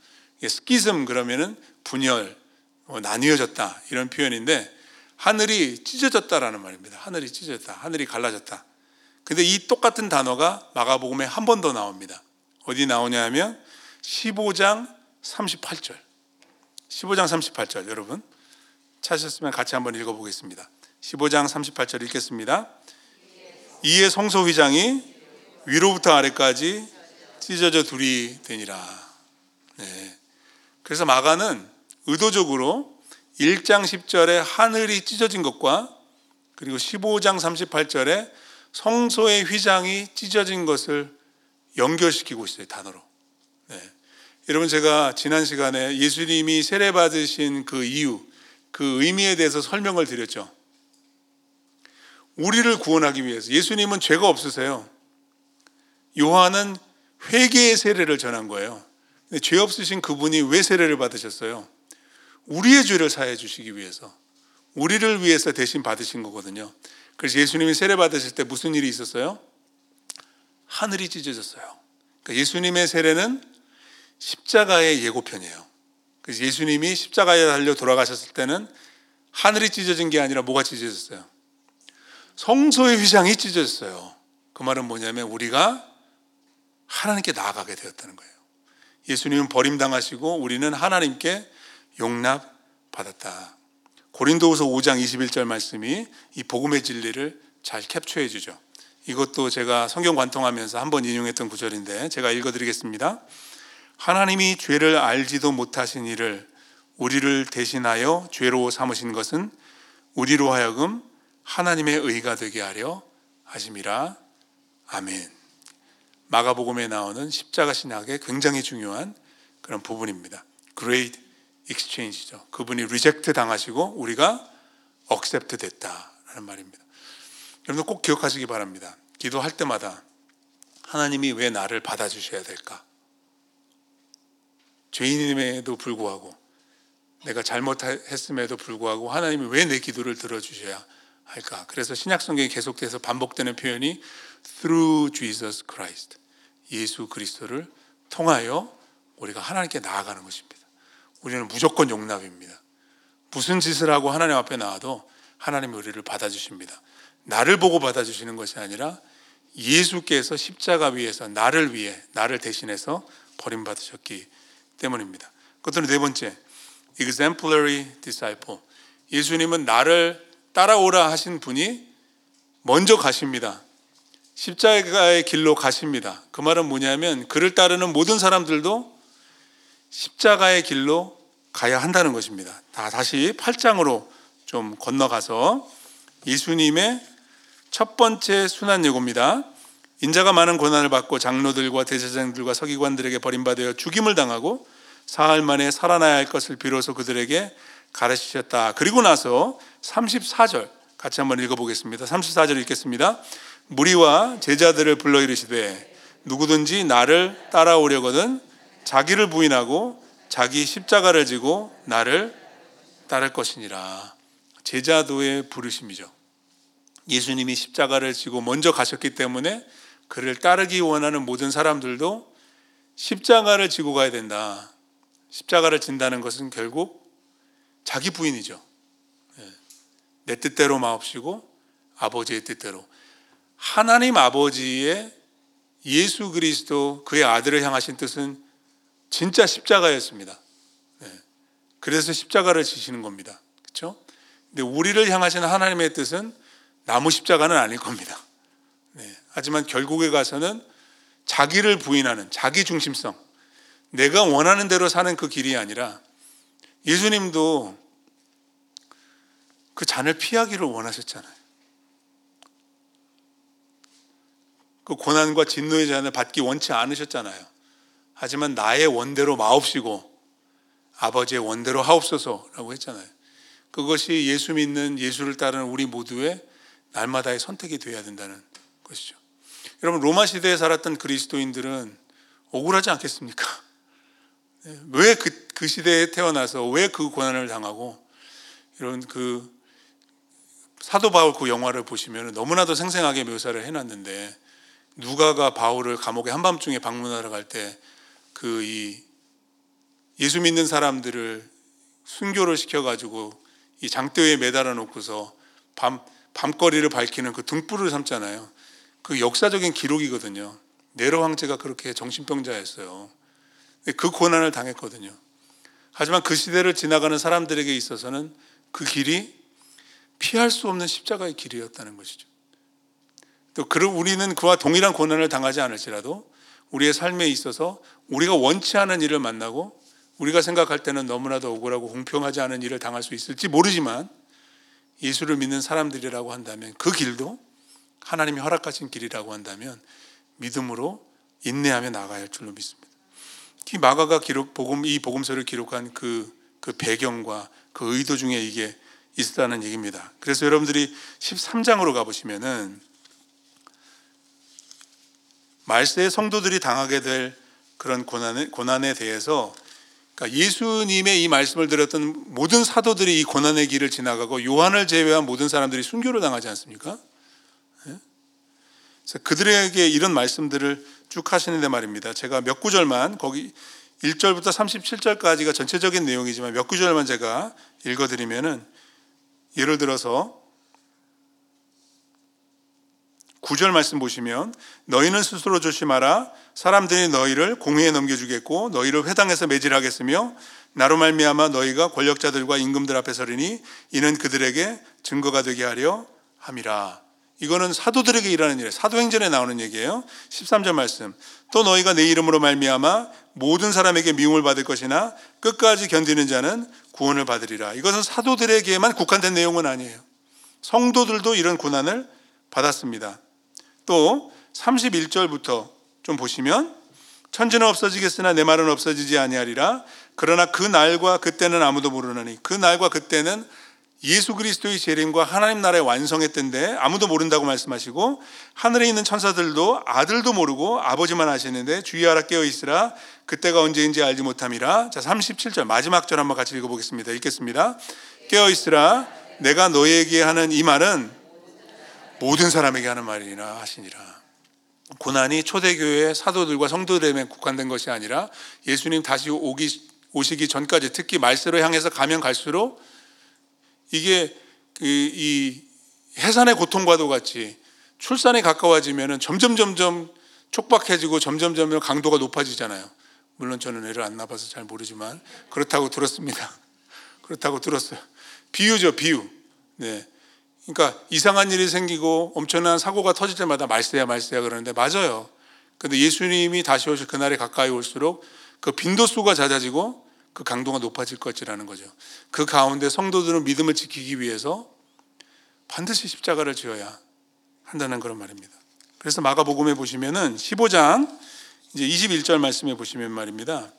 schism 그러면은 분열, 뭐 나뉘어졌다 이런 표현인데 하늘이 찢어졌다라는 말입니다. 하늘이 찢어졌다. 하늘이 갈라졌다. 근데 이 똑같은 단어가 마가복음에 한 번 더 나옵니다. 어디 나오냐 하면 15장 38절. 15장 38절 여러분 찾으셨으면 같이 한번 읽어보겠습니다. 15장 38절 읽겠습니다. 이에 성소 휘장이 위로부터 아래까지 찢어져 둘이 되니라. 네. 그래서 마가는 의도적으로 1장 10절에 하늘이 찢어진 것과 그리고 15장 38절에 성소의 휘장이 찢어진 것을 연결시키고 있어요, 단어로. 네. 여러분, 제가 지난 시간에 예수님이 세례 받으신 그 이유, 그 의미에 대해서 설명을 드렸죠. 우리를 구원하기 위해서. 예수님은 죄가 없으세요. 요한은 회개의 세례를 전한 거예요. 죄 없으신 그분이 왜 세례를 받으셨어요? 우리의 죄를 사해 주시기 위해서 우리를 위해서 대신 받으신 거거든요. 그래서 예수님이 세례 받으실 때 무슨 일이 있었어요? 하늘이 찢어졌어요. 그러니까 예수님의 세례는 십자가의 예고편이에요. 그래서 예수님이 십자가에 달려 돌아가셨을 때는 하늘이 찢어진 게 아니라 뭐가 찢어졌어요? 성소의 휘장이 찢어졌어요. 그 말은 뭐냐면 우리가 하나님께 나아가게 되었다는 거예요. 예수님은 버림당하시고 우리는 하나님께 용납받았다. 고린도후서 5장 21절 말씀이 이 복음의 진리를 잘 캡처해 주죠. 이것도 제가 성경 관통하면서 한번 인용했던 구절인데 제가 읽어 드리겠습니다. 하나님이 죄를 알지도 못하신 이를 우리를 대신하여 죄로 삼으신 것은 우리로 하여금 하나님의 의가 되게 하려 하심이라. 아멘. 마가복음에 나오는 십자가 신학의 굉장히 중요한 그런 부분입니다. Great Exchange죠. 그분이 reject 당하시고 우리가 accept 됐다라는 말입니다. 여러분 꼭 기억하시기 바랍니다. 기도할 때마다 하나님이 왜 나를 받아주셔야 될까? 죄인임에도 불구하고 내가 잘못했음에도 불구하고 하나님이 왜 내 기도를 들어주셔야 할까? 그래서 신약 성경이 계속돼서 반복되는 표현이 through Jesus Christ. 예수 그리스도를 통하여 우리가 하나님께 나아가는 것입니다. 우리는 무조건 용납입니다. 무슨 짓을 하고 하나님 앞에 나와도 하나님이 우리를 받아주십니다. 나를 보고 받아주시는 것이 아니라 예수께서 십자가 위에서 나를 위해 나를 대신해서 버림받으셨기 때문입니다. 그것은 네 번째 exemplary disciple. 예수님은 나를 따라오라 하신 분이 먼저 가십니다. 십자가의 길로 가십니다. 그 말은 뭐냐면 그를 따르는 모든 사람들도 십자가의 길로 가야 한다는 것입니다. 다 다시 8장으로 좀 건너가서 예수님의 첫 번째 순환 예고입니다. 인자가 많은 고난을 받고 장로들과 대제사장들과 서기관들에게 버림받아 죽임을 당하고 사흘 만에 살아나야 할 것을 비로소 그들에게 가르치셨다. 그리고 나서 34절 같이 한번 읽어보겠습니다. 34절 읽겠습니다. 무리와 제자들을 불러 이르시되 누구든지 나를 따라오려거든 자기를 부인하고 자기 십자가를 지고 나를 따를 것이니라. 제자도의 부르심이죠. 예수님이 십자가를 지고 먼저 가셨기 때문에 그를 따르기 원하는 모든 사람들도 십자가를 지고 가야 된다. 십자가를 진다는 것은 결국 자기 부인이죠. 예. 내 뜻대로 마옵시고 아버지의 뜻대로. 하나님 아버지의 예수 그리스도 그의 아들을 향하신 뜻은 진짜 십자가였습니다. 네. 그래서 십자가를 지시는 겁니다. 그렇죠? 근데 우리를 향하시는 하나님의 뜻은 나무 십자가는 아닐 겁니다. 네. 하지만 결국에 가서는 자기를 부인하는 자기 중심성, 내가 원하는 대로 사는 그 길이 아니라 예수님도 그 잔을 피하기를 원하셨잖아요. 그 고난과 진노의 잔을 받기 원치 않으셨잖아요. 하지만 나의 원대로 마옵시고 아버지의 원대로 하옵소서라고 했잖아요. 그것이 예수 믿는 예수를 따르는 우리 모두의 날마다의 선택이 되어야 된다는 것이죠. 여러분 로마 시대에 살았던 그리스도인들은 억울하지 않겠습니까? 왜그 그 시대에 태어나서 왜 그 고난을 당하고 이런 그 사도 바울 그 영화를 보시면 너무나도 생생하게 묘사를 해놨는데 누가가 바울을 감옥에 한밤중에 방문하러 갈 때 그 이 예수 믿는 사람들을 순교를 시켜가지고 이 장대에 매달아 놓고서 밤 밤거리를 밝히는 그 등불을 삼잖아요. 그 역사적인 기록이거든요. 네로 황제가 그렇게 정신병자였어요. 그 고난을 당했거든요. 하지만 그 시대를 지나가는 사람들에게 있어서는 그 길이 피할 수 없는 십자가의 길이었다는 것이죠. 또 우리는 그와 동일한 고난을 당하지 않을지라도 우리의 삶에 있어서 우리가 원치 않은 일을 만나고 우리가 생각할 때는 너무나도 억울하고 공평하지 않은 일을 당할 수 있을지 모르지만 예수를 믿는 사람들이라고 한다면 그 길도 하나님이 허락하신 길이라고 한다면 믿음으로 인내하며 나가야 할 줄로 믿습니다. 이 마가가 기록 복음 이 복음서를 기록한 그, 그 배경과 그 의도 중에 이게 있었다는 얘기입니다. 그래서 여러분들이 13장으로 가보시면은 말세의 성도들이 당하게 될 그런 고난에, 고난에 대해서 그러니까 예수님의 이 말씀을 들었던 모든 사도들이 이 고난의 길을 지나가고 요한을 제외한 모든 사람들이 순교를 당하지 않습니까? 예? 그래서 그들에게 이런 말씀들을 쭉 하시는데 말입니다. 제가 몇 구절만 거기 1절부터 37절까지가 전체적인 내용이지만 몇 구절만 제가 읽어드리면은 예를 들어서 9절 말씀 보시면 너희는 스스로 조심하라 사람들이 너희를 공회에 넘겨주겠고 너희를 회당에서 매질하겠으며 나로 말미암아 너희가 권력자들과 임금들 앞에 서리니 이는 그들에게 증거가 되게 하려 함이라 이거는 사도들에게 일하는 일, 사도행전에 나오는 얘기예요. 13절 말씀. 또 너희가 내 이름으로 말미암아 모든 사람에게 미움을 받을 것이나 끝까지 견디는 자는 구원을 받으리라. 이것은 사도들에게만 국한된 내용은 아니에요. 성도들도 이런 고난을 받았습니다. 또 31절부터 좀 보시면 천지는 없어지겠으나 내 말은 없어지지 아니하리라. 그러나 그 날과 그때는 아무도 모르나니 그 날과 그때는 예수 그리스도의 재림과 하나님 나라의 완성의 때인데 아무도 모른다고 말씀하시고 하늘에 있는 천사들도 아들도 모르고 아버지만 아시는데 주의하라 깨어 있으라 그때가 언제인지 알지 못함이라. 자 37절 마지막 절 한번 같이 읽어보겠습니다. 읽겠습니다. 깨어 있으라 내가 너에게 하는 이 말은 모든 사람에게 하는 말이라 하시니라. 고난이 초대교회 사도들과 성도들에게 국한된 것이 아니라 예수님 다시 오기 오시기 전까지 특히 말세로 향해서 가면 갈수록 이게 그 이 해산의 고통과도 같이 출산에 가까워지면은 점점 점점 촉박해지고 점점 점점 강도가 높아지잖아요. 물론 저는 애를 안 낳아서 잘 모르지만 그렇다고 들었습니다. 그렇다고 들었어요. 비유죠, 비유. 네. 그러니까 이상한 일이 생기고 엄청난 사고가 터질 때마다 말세야 말세야 그러는데 맞아요. 근데 예수님이 다시 오실 그날에 가까이 올수록 그 빈도수가 잦아지고 그 강도가 높아질 것이라는 거죠. 그 가운데 성도들은 믿음을 지키기 위해서 반드시 십자가를 지어야 한다는 그런 말입니다. 그래서 마가복음에 보시면은 15장 이제 21절 말씀에 보시면 말입니다.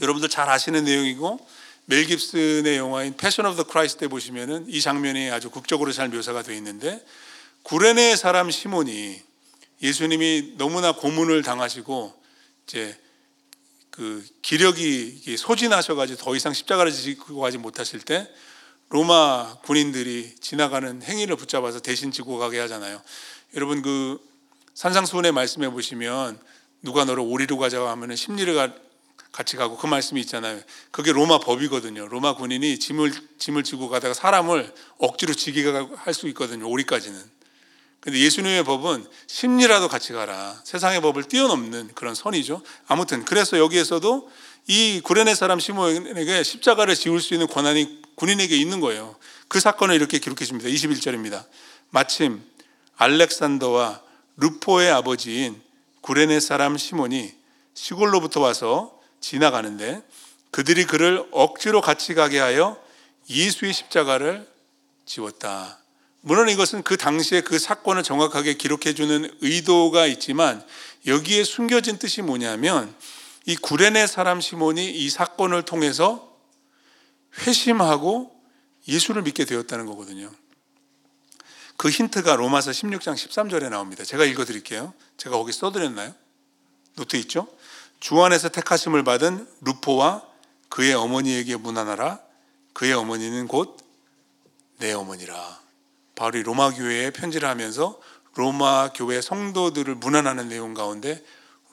여러분들 잘 아시는 내용이고 멜 깁슨의 영화인 Passion of the Christ 때 보시면은 이 장면이 아주 극적으로 잘 묘사가 되어 있는데 구레네 사람 시몬이 예수님이 너무나 고문을 당하시고 이제 그 기력이 소진하셔가지고 더 이상 십자가를 지고 가지 못하실 때 로마 군인들이 지나가는 행인을 붙잡아서 대신 지고 가게 하잖아요. 여러분 그 산상수훈의 말씀해 보시면 누가 너를 오리로 가자고 하면은 심리를 가, 같이 가고 그 말씀이 있잖아요. 그게 로마 법이거든요. 로마 군인이 짐을 짐을 지고 가다가 사람을 억지로 지게 할 수 있거든요. 오리까지는. 근데 예수님의 법은 심리라도 같이 가라. 세상의 법을 뛰어넘는 그런 선이죠. 아무튼 그래서 여기에서도 이 구레네 사람 시몬에게 십자가를 지울 수 있는 권한이 군인에게 있는 거예요. 그 사건을 이렇게 기록해 줍니다. 21절입니다. 마침 알렉산더와 루포의 아버지인 구레네 사람 시몬이 시골로부터 와서 지나가는데 그들이 그를 억지로 같이 가게 하여 예수의 십자가를 지웠다. 물론 이것은 그 당시에 그 사건을 정확하게 기록해 주는 의도가 있지만 여기에 숨겨진 뜻이 뭐냐면 이 구레네 사람 시몬이 이 사건을 통해서 회심하고 예수를 믿게 되었다는 거거든요. 그 힌트가 로마서 16장 13절에 나옵니다. 제가 읽어 드릴게요. 제가 거기 써드렸나요? 노트 있죠? 주 안에서 택하심을 받은 루포와 그의 어머니에게 문안하라. 그의 어머니는 곧 내 어머니라. 바로 이 로마 교회에 편지를 하면서 로마 교회 성도들을 문안하는 내용 가운데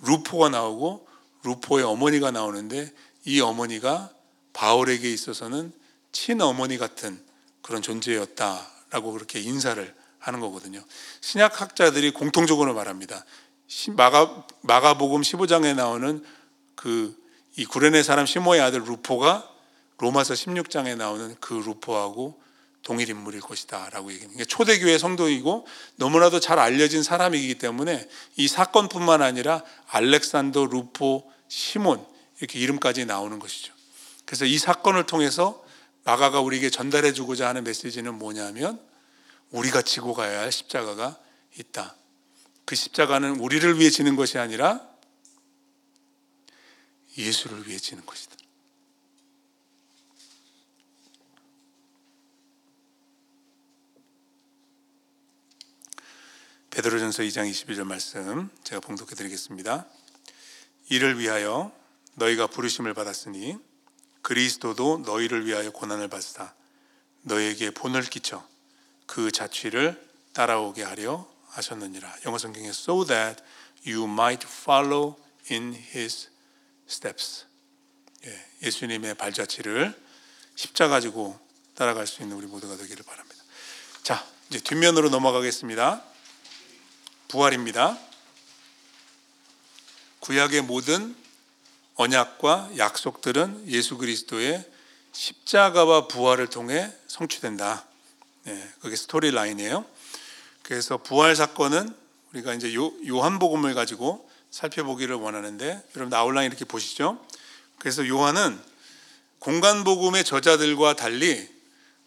루포가 나오고 루포의 어머니가 나오는데 이 어머니가 바울에게 있어서는 친어머니 같은 그런 존재였다라고 그렇게 인사를 하는 거거든요. 신약 학자들이 공통적으로 말합니다. 마가 마가복음 15장에 나오는 그 이 구레네 사람 시모의 아들 루포가 로마서 16장에 나오는 그 루포하고 동일 인물일 것이다라고 얘기합니다. 초대교회 성도이고 너무나도 잘 알려진 사람이기 때문에 이 사건뿐만 아니라 알렉산더, 루포, 시몬 이렇게 이름까지 나오는 것이죠. 그래서 이 사건을 통해서 마가가 우리에게 전달해 주고자 하는 메시지는 뭐냐면 우리가 지고 가야 할 십자가가 있다. 그 십자가는 우리를 위해 지는 것이 아니라 예수를 위해 지는 것이다. 베드로전서 2장 22절 말씀 제가 봉독해 드리겠습니다. 이를 위하여 너희가 부르심을 받았으니 그리스도도 너희를 위하여 고난을 받으사 너희에게 본을 끼쳐 그 자취를 따라오게 하려 하셨느니라. 영어 성경에 so that you might follow in his steps. 예, 예수님의 발자취를 십자 가지고 따라갈 수 있는 우리 모두가 되기를 바랍니다. 자, 이제 뒷면으로 넘어가겠습니다. 부활입니다. 구약의 모든 언약과 약속들은 예수 그리스도의 십자가와 부활을 통해 성취된다. 네, 그게 스토리 라인이에요. 그래서 부활 사건은 우리가 이제 요, 요한복음을 가지고 살펴보기를 원하는데 여러분 아웃라인 이렇게 보시죠. 그래서 요한은 공간 복음의 저자들과 달리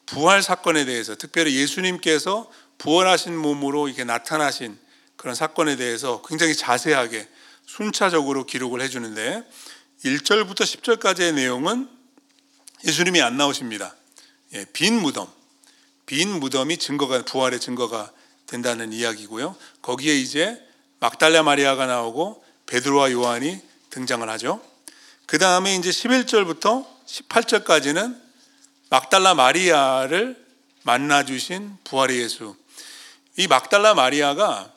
부활 사건에 대해서 특별히 예수님께서 부활하신 몸으로 이렇게 나타나신 그런 사건에 대해서 굉장히 자세하게 순차적으로 기록을 해주는데 1절부터 10절까지의 내용은 예수님이 안 나오십니다. 예, 빈 무덤, 빈 무덤이 증거가 부활의 증거가 된다는 이야기고요. 거기에 이제 막달라 마리아가 나오고 베드로와 요한이 등장을 하죠. 그 다음에 이제 11절부터 18절까지는 막달라 마리아를 만나 주신 부활의 예수. 이 막달라 마리아가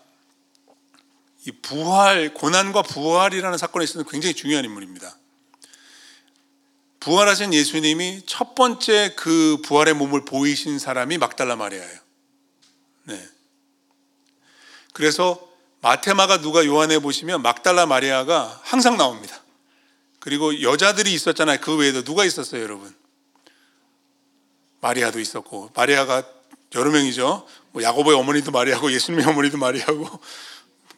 이 부활 고난과 부활이라는 사건에 있어서 굉장히 중요한 인물입니다. 부활하신 예수님이 첫 번째 그 부활의 몸을 보이신 사람이 막달라 마리아예요. 네. 그래서 마테마가 누가 요한에 보시면 막달라 마리아가 항상 나옵니다. 그리고 여자들이 있었잖아요. 그 외에도 누가 있었어요, 여러분? 마리아도 있었고 마리아가 여러 명이죠. 뭐 야고보의 어머니도 마리아고 예수님의 어머니도 마리아고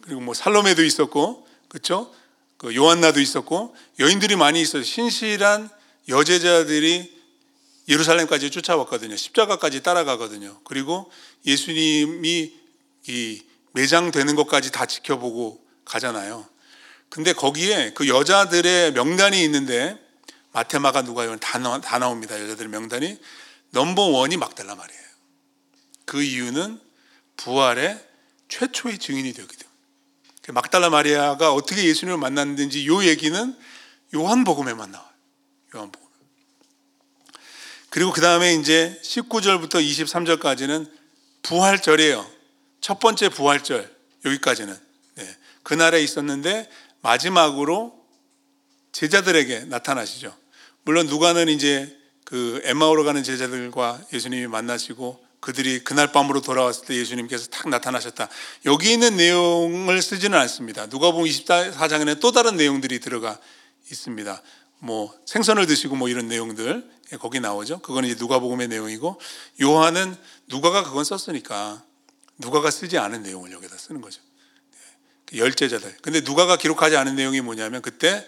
그리고 뭐 살로메도 있었고 그렇죠? 그 요한나도 있었고 여인들이 많이 있어요. 신실한 여제자들이 예루살렘까지 쫓아왔거든요. 십자가까지 따라가거든요. 그리고 예수님이 이 매장되는 것까지 다 지켜보고 가잖아요. 근데 거기에 그 여자들의 명단이 있는데 마테마가 누가요? 다, 나, 다 나옵니다. 여자들의 명단이 넘버 원이 막달라 말이에요. 그 이유는 부활의 최초의 증인이 되기 때문에. 그 막달라 마리아가 어떻게 예수님을 만났는지 이 얘기는 요한복음에만 나와요. 요한복음. 그리고 그 다음에 이제 19절부터 23절까지는 부활절이에요. 첫 번째 부활절 여기까지는 네. 그날에 있었는데 마지막으로 제자들에게 나타나시죠. 물론 누가는 이제 그 엠마오로 가는 제자들과 예수님이 만나시고 그들이 그날 밤으로 돌아왔을 때 예수님께서 탁 나타나셨다. 여기 있는 내용을 쓰지는 않습니다. 누가복음 24장에는 또 다른 내용들이 들어가 있습니다. 뭐 생선을 드시고 뭐 이런 내용들 예, 거기 나오죠. 그건 이제 누가복음의 내용이고 요한은 누가가 그건 썼으니까 누가가 쓰지 않은 내용을 여기다 쓰는 거죠. 그열 제자들. 근데 누가가 기록하지 않은 내용이 뭐냐면 그때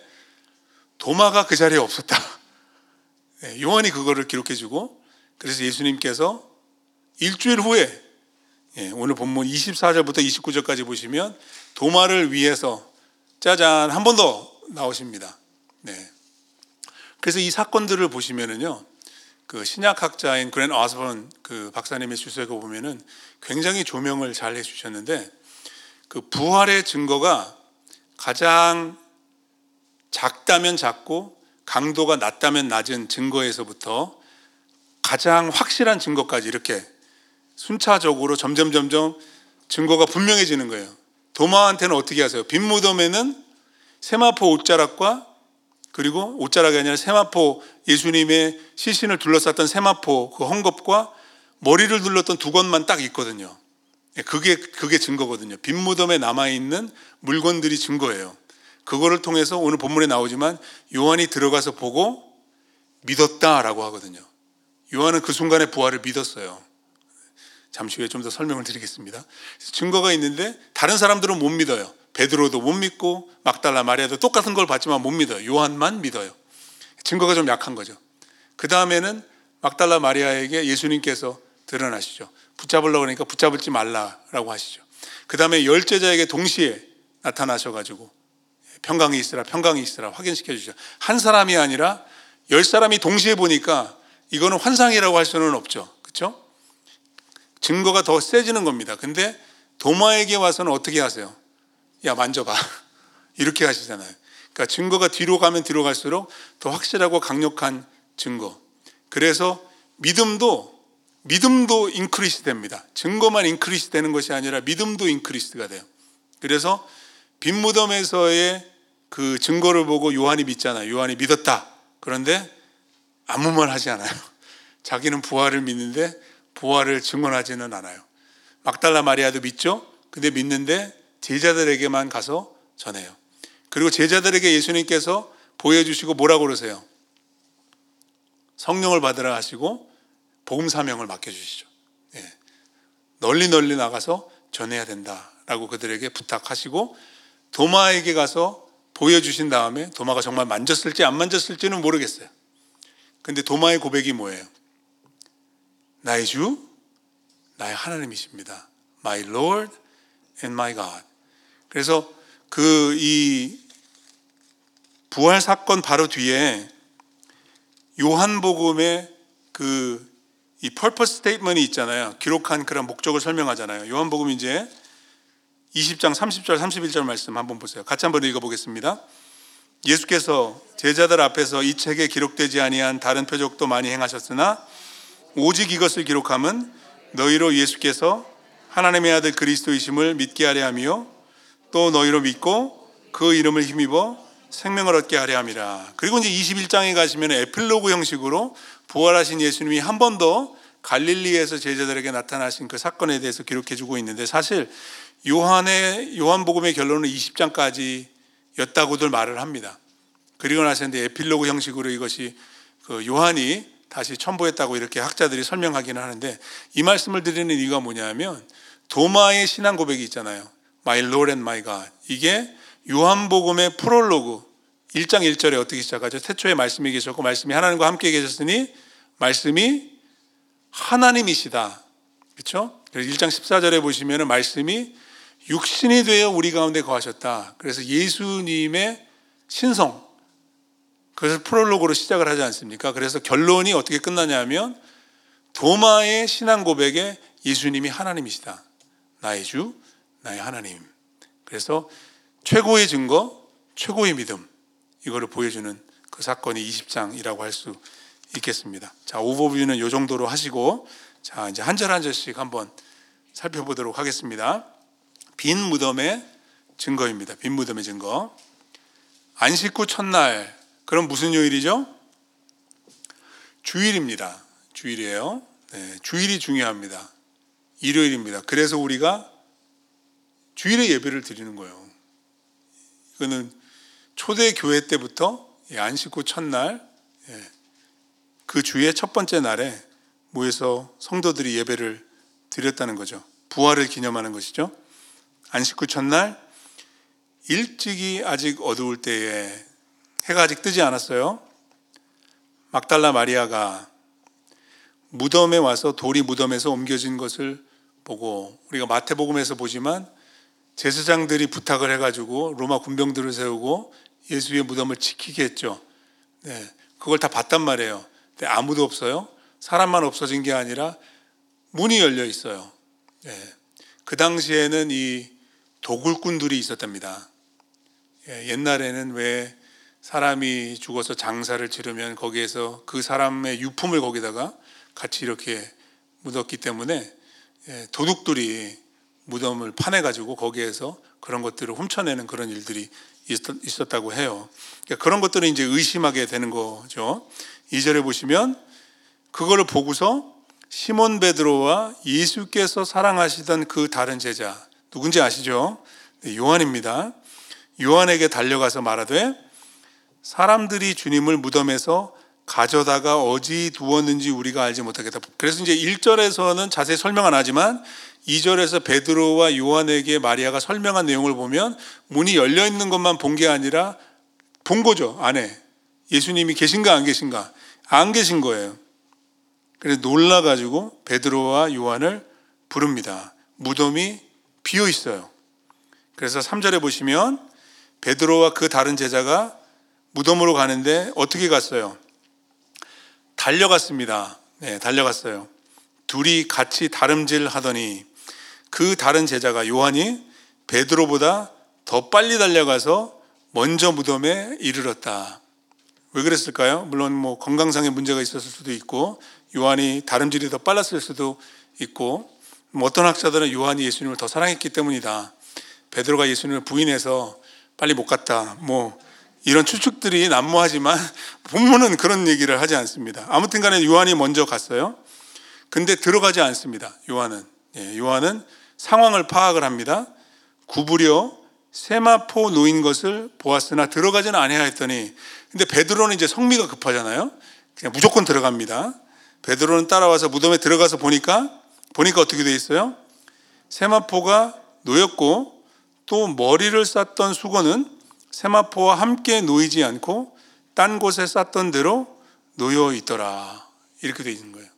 도마가 그 자리에 없었다. 네, 요한이 그거를 기록해주고 그래서 예수님께서 일주일 후에 예, 오늘 본문 24절부터 29절까지 보시면 도마를 위해서 짜잔 한 번 더 나오십니다. 네. 그래서 이 사건들을 보시면은요, 그 신약학자인 그랜 아스번 그 박사님의 주석에 보면은 굉장히 조명을 잘 해주셨는데 그 부활의 증거가 가장 작다면 작고 강도가 낮다면 낮은 증거에서부터 가장 확실한 증거까지 이렇게 순차적으로 점점 점점 증거가 분명해지는 거예요. 도마한테는 어떻게 하세요? 빈 무덤에는 세마포 옷자락과 그리고 옷자락이 아니라 세마포 예수님의 시신을 둘러쌌던 세마포 그 헝겊과 머리를 둘렀던 두 것만 딱 있거든요. 예, 그게 그게 증거거든요. 빈 무덤에 남아 있는 물건들이 증거예요. 그거를 통해서 오늘 본문에 나오지만 요한이 들어가서 보고 믿었다라고 하거든요. 요한은 그 순간에 부활을 믿었어요. 잠시 후에 좀 더 설명을 드리겠습니다. 증거가 있는데 다른 사람들은 못 믿어요. 베드로도 못 믿고 막달라 마리아도 똑같은 걸 봤지만 못 믿어요. 요한만 믿어요. 증거가 좀 약한 거죠. 그 다음에는 막달라 마리아에게 예수님께서 드러나시죠. 붙잡으려고 하니까 붙잡을지 말라라고 하시죠. 그 다음에 열제자에게 동시에 나타나셔가지고 평강이 있으라 평강이 있으라 확인시켜 주시죠. 한 사람이 아니라 열 사람이 동시에 보니까 이거는 환상이라고 할 수는 없죠. 그렇죠? 증거가 더 세지는 겁니다. 근데 도마에게 와서는 어떻게 하세요? 야 만져봐 이렇게 하시잖아요. 그러니까 증거가 뒤로 가면 뒤로 갈수록 더 확실하고 강력한 증거. 그래서 믿음도 믿음도 increase 됩니다. 증거만 increase 되는 것이 아니라 믿음도 increase가 돼요. 그래서 빈 무덤에서의 그 증거를 보고 요한이 믿잖아요. 요한이 믿었다. 그런데 아무 말 하지 않아요. 자기는 부활을 믿는데 부활을 증언하지는 않아요. 막달라 마리아도 믿죠? 근데 믿는데 제자들에게만 가서 전해요. 그리고 제자들에게 예수님께서 보여주시고 뭐라고 그러세요? 성령을 받으라 하시고 복음 사명을 맡겨주시죠. 예. 널리 널리 나가서 전해야 된다라고 그들에게 부탁하시고 도마에게 가서 보여주신 다음에 도마가 정말 만졌을지 안 만졌을지는 모르겠어요. 근데 도마의 고백이 뭐예요? 나의 주, 나의 하나님이십니다. My Lord and my God. 그래서 그 이 부활 사건 바로 뒤에 요한복음의 그이 purpose statement이 있잖아요. 기록한 그런 목적을 설명하잖아요. 요한복음 이제 20장 30절 31절 말씀 한번 보세요. 같이 한번 읽어 보겠습니다. 예수께서 제자들 앞에서 이 책에 기록되지 아니한 다른 표적도 많이 행하셨으나 오직 이것을 기록함은 너희로 예수께서 하나님의 아들 그리스도이심을 믿게 하려 함이요 또 너희로 믿고 그 이름을 힘입어 생명을 얻게 하려 함이라. 그리고 이제 21장에 가시면 에필로그 형식으로 부활하신 예수님이 한 번 더 갈릴리에서 제자들에게 나타나신 그 사건에 대해서 기록해 주고 있는데 사실 요한의 요한복음의 결론은 20장까지였다고들 말을 합니다. 그리고 나서 이제 에필로그 형식으로 이것이 그 요한이 다시 첨부했다고 이렇게 학자들이 설명하기는 하는데 이 말씀을 드리는 이유가 뭐냐면 도마의 신앙 고백이 있잖아요. My Lord and My God. 이게 요한복음의 프롤로그 1장 1절에 어떻게 시작하죠? 태초에 말씀이 계셨고 말씀이 하나님과 함께 계셨으니 말씀이 하나님이시다. 그렇죠? 그래서 1장 14절에 보시면 말씀이 육신이 되어 우리 가운데 거하셨다. 그래서 예수님의 신성 그래서 프롤로그로 시작을 하지 않습니까? 그래서 결론이 어떻게 끝나냐면 도마의 신앙 고백에 예수님이 하나님이시다. 나의 주, 나의 하나님. 그래서 최고의 증거, 최고의 믿음. 이거를 보여주는 그 사건이 20장이라고 할 수 있겠습니다. 자, 오버뷰는 이 정도로 하시고, 자, 이제 한 절 한 절씩 한번 살펴보도록 하겠습니다. 빈 무덤의 증거입니다. 빈 무덤의 증거. 안식 후 첫날, 그럼 무슨 요일이죠? 주일입니다. 주일이에요. 네, 주일이 중요합니다. 일요일입니다. 그래서 우리가 주일에 예배를 드리는 거예요. 이거는 초대 교회 때부터 안식 후 첫날 예, 그 주의 첫 번째 날에 모여서 성도들이 예배를 드렸다는 거죠. 부활을 기념하는 것이죠. 안식 후 첫날 일찍이 아직 어두울 때에 해가 아직 뜨지 않았어요. 막달라 마리아가 무덤에 와서 돌이 무덤에서 옮겨진 것을 보고 우리가 마태복음에서 보지만 제사장들이 부탁을 해가지고 로마 군병들을 세우고 예수의 무덤을 지키게 했죠. 네, 그걸 다 봤단 말이에요. 근데 아무도 없어요. 사람만 없어진 게 아니라 문이 열려 있어요. 네, 그 당시에는 이 도굴꾼들이 있었답니다. 예, 옛날에는 왜 사람이 죽어서 장사를 치르면 거기에서 그 사람의 유품을 거기다가 같이 이렇게 묻었기 때문에 예, 도둑들이 무덤을 파내가지고 거기에서 그런 것들을 훔쳐내는 그런 일들이 있었다고 해요. 그러니까 그런 것들을 이제 의심하게 되는 거죠. 2절에 보시면 그거를 보고서 시몬 베드로와 예수께서 사랑하시던 그 다른 제자 누군지 아시죠? 네, 요한입니다. 요한에게 달려가서 말하되 사람들이 주님을 무덤에서 가져다가 어디 두었는지 우리가 알지 못하겠다. 그래서 이제 1절에서는 자세히 설명 안 하지만 2절에서 베드로와 요한에게 마리아가 설명한 내용을 보면 문이 열려 있는 것만 본 게 아니라 본 거죠. 안에. 예수님이 계신가 안 계신가? 안 계신 거예요. 그래서 놀라 가지고 베드로와 요한을 부릅니다. 무덤이 비어 있어요. 그래서 3절에 보시면 베드로와 그 다른 제자가 무덤으로 가는데 어떻게 갔어요? 달려갔습니다. 네, 달려갔어요. 둘이 같이 다름질 하더니 그 다른 제자가 요한이 베드로보다 더 빨리 달려가서 먼저 무덤에 이르렀다. 왜 그랬을까요? 물론 뭐 건강상의 문제가 있었을 수도 있고 요한이 다름질이 더 빨랐을 수도 있고 뭐 어떤 학자들은 요한이 예수님을 더 사랑했기 때문이다. 베드로가 예수님을 부인해서 빨리 못 갔다. 뭐 이런 추측들이 난무하지만 본문은 그런 얘기를 하지 않습니다. 아무튼 간에 요한이 먼저 갔어요. 근데 들어가지 않습니다. 요한은. 예, 요한은 상황을 파악을 합니다. 구부려 세마포 놓인 것을 보았으나 들어가지는 아니하였더니 근데 베드로는 이제 성미가 급하잖아요. 그냥 무조건 들어갑니다. 베드로는 따라와서 무덤에 들어가서 보니까 보니까 어떻게 돼 있어요? 세마포가 놓였고 또 머리를 쌌던 수건은 세마포와 함께 놓이지 않고 딴 곳에 쌌던 대로 놓여 있더라. 이렇게 되어 있는 거예요.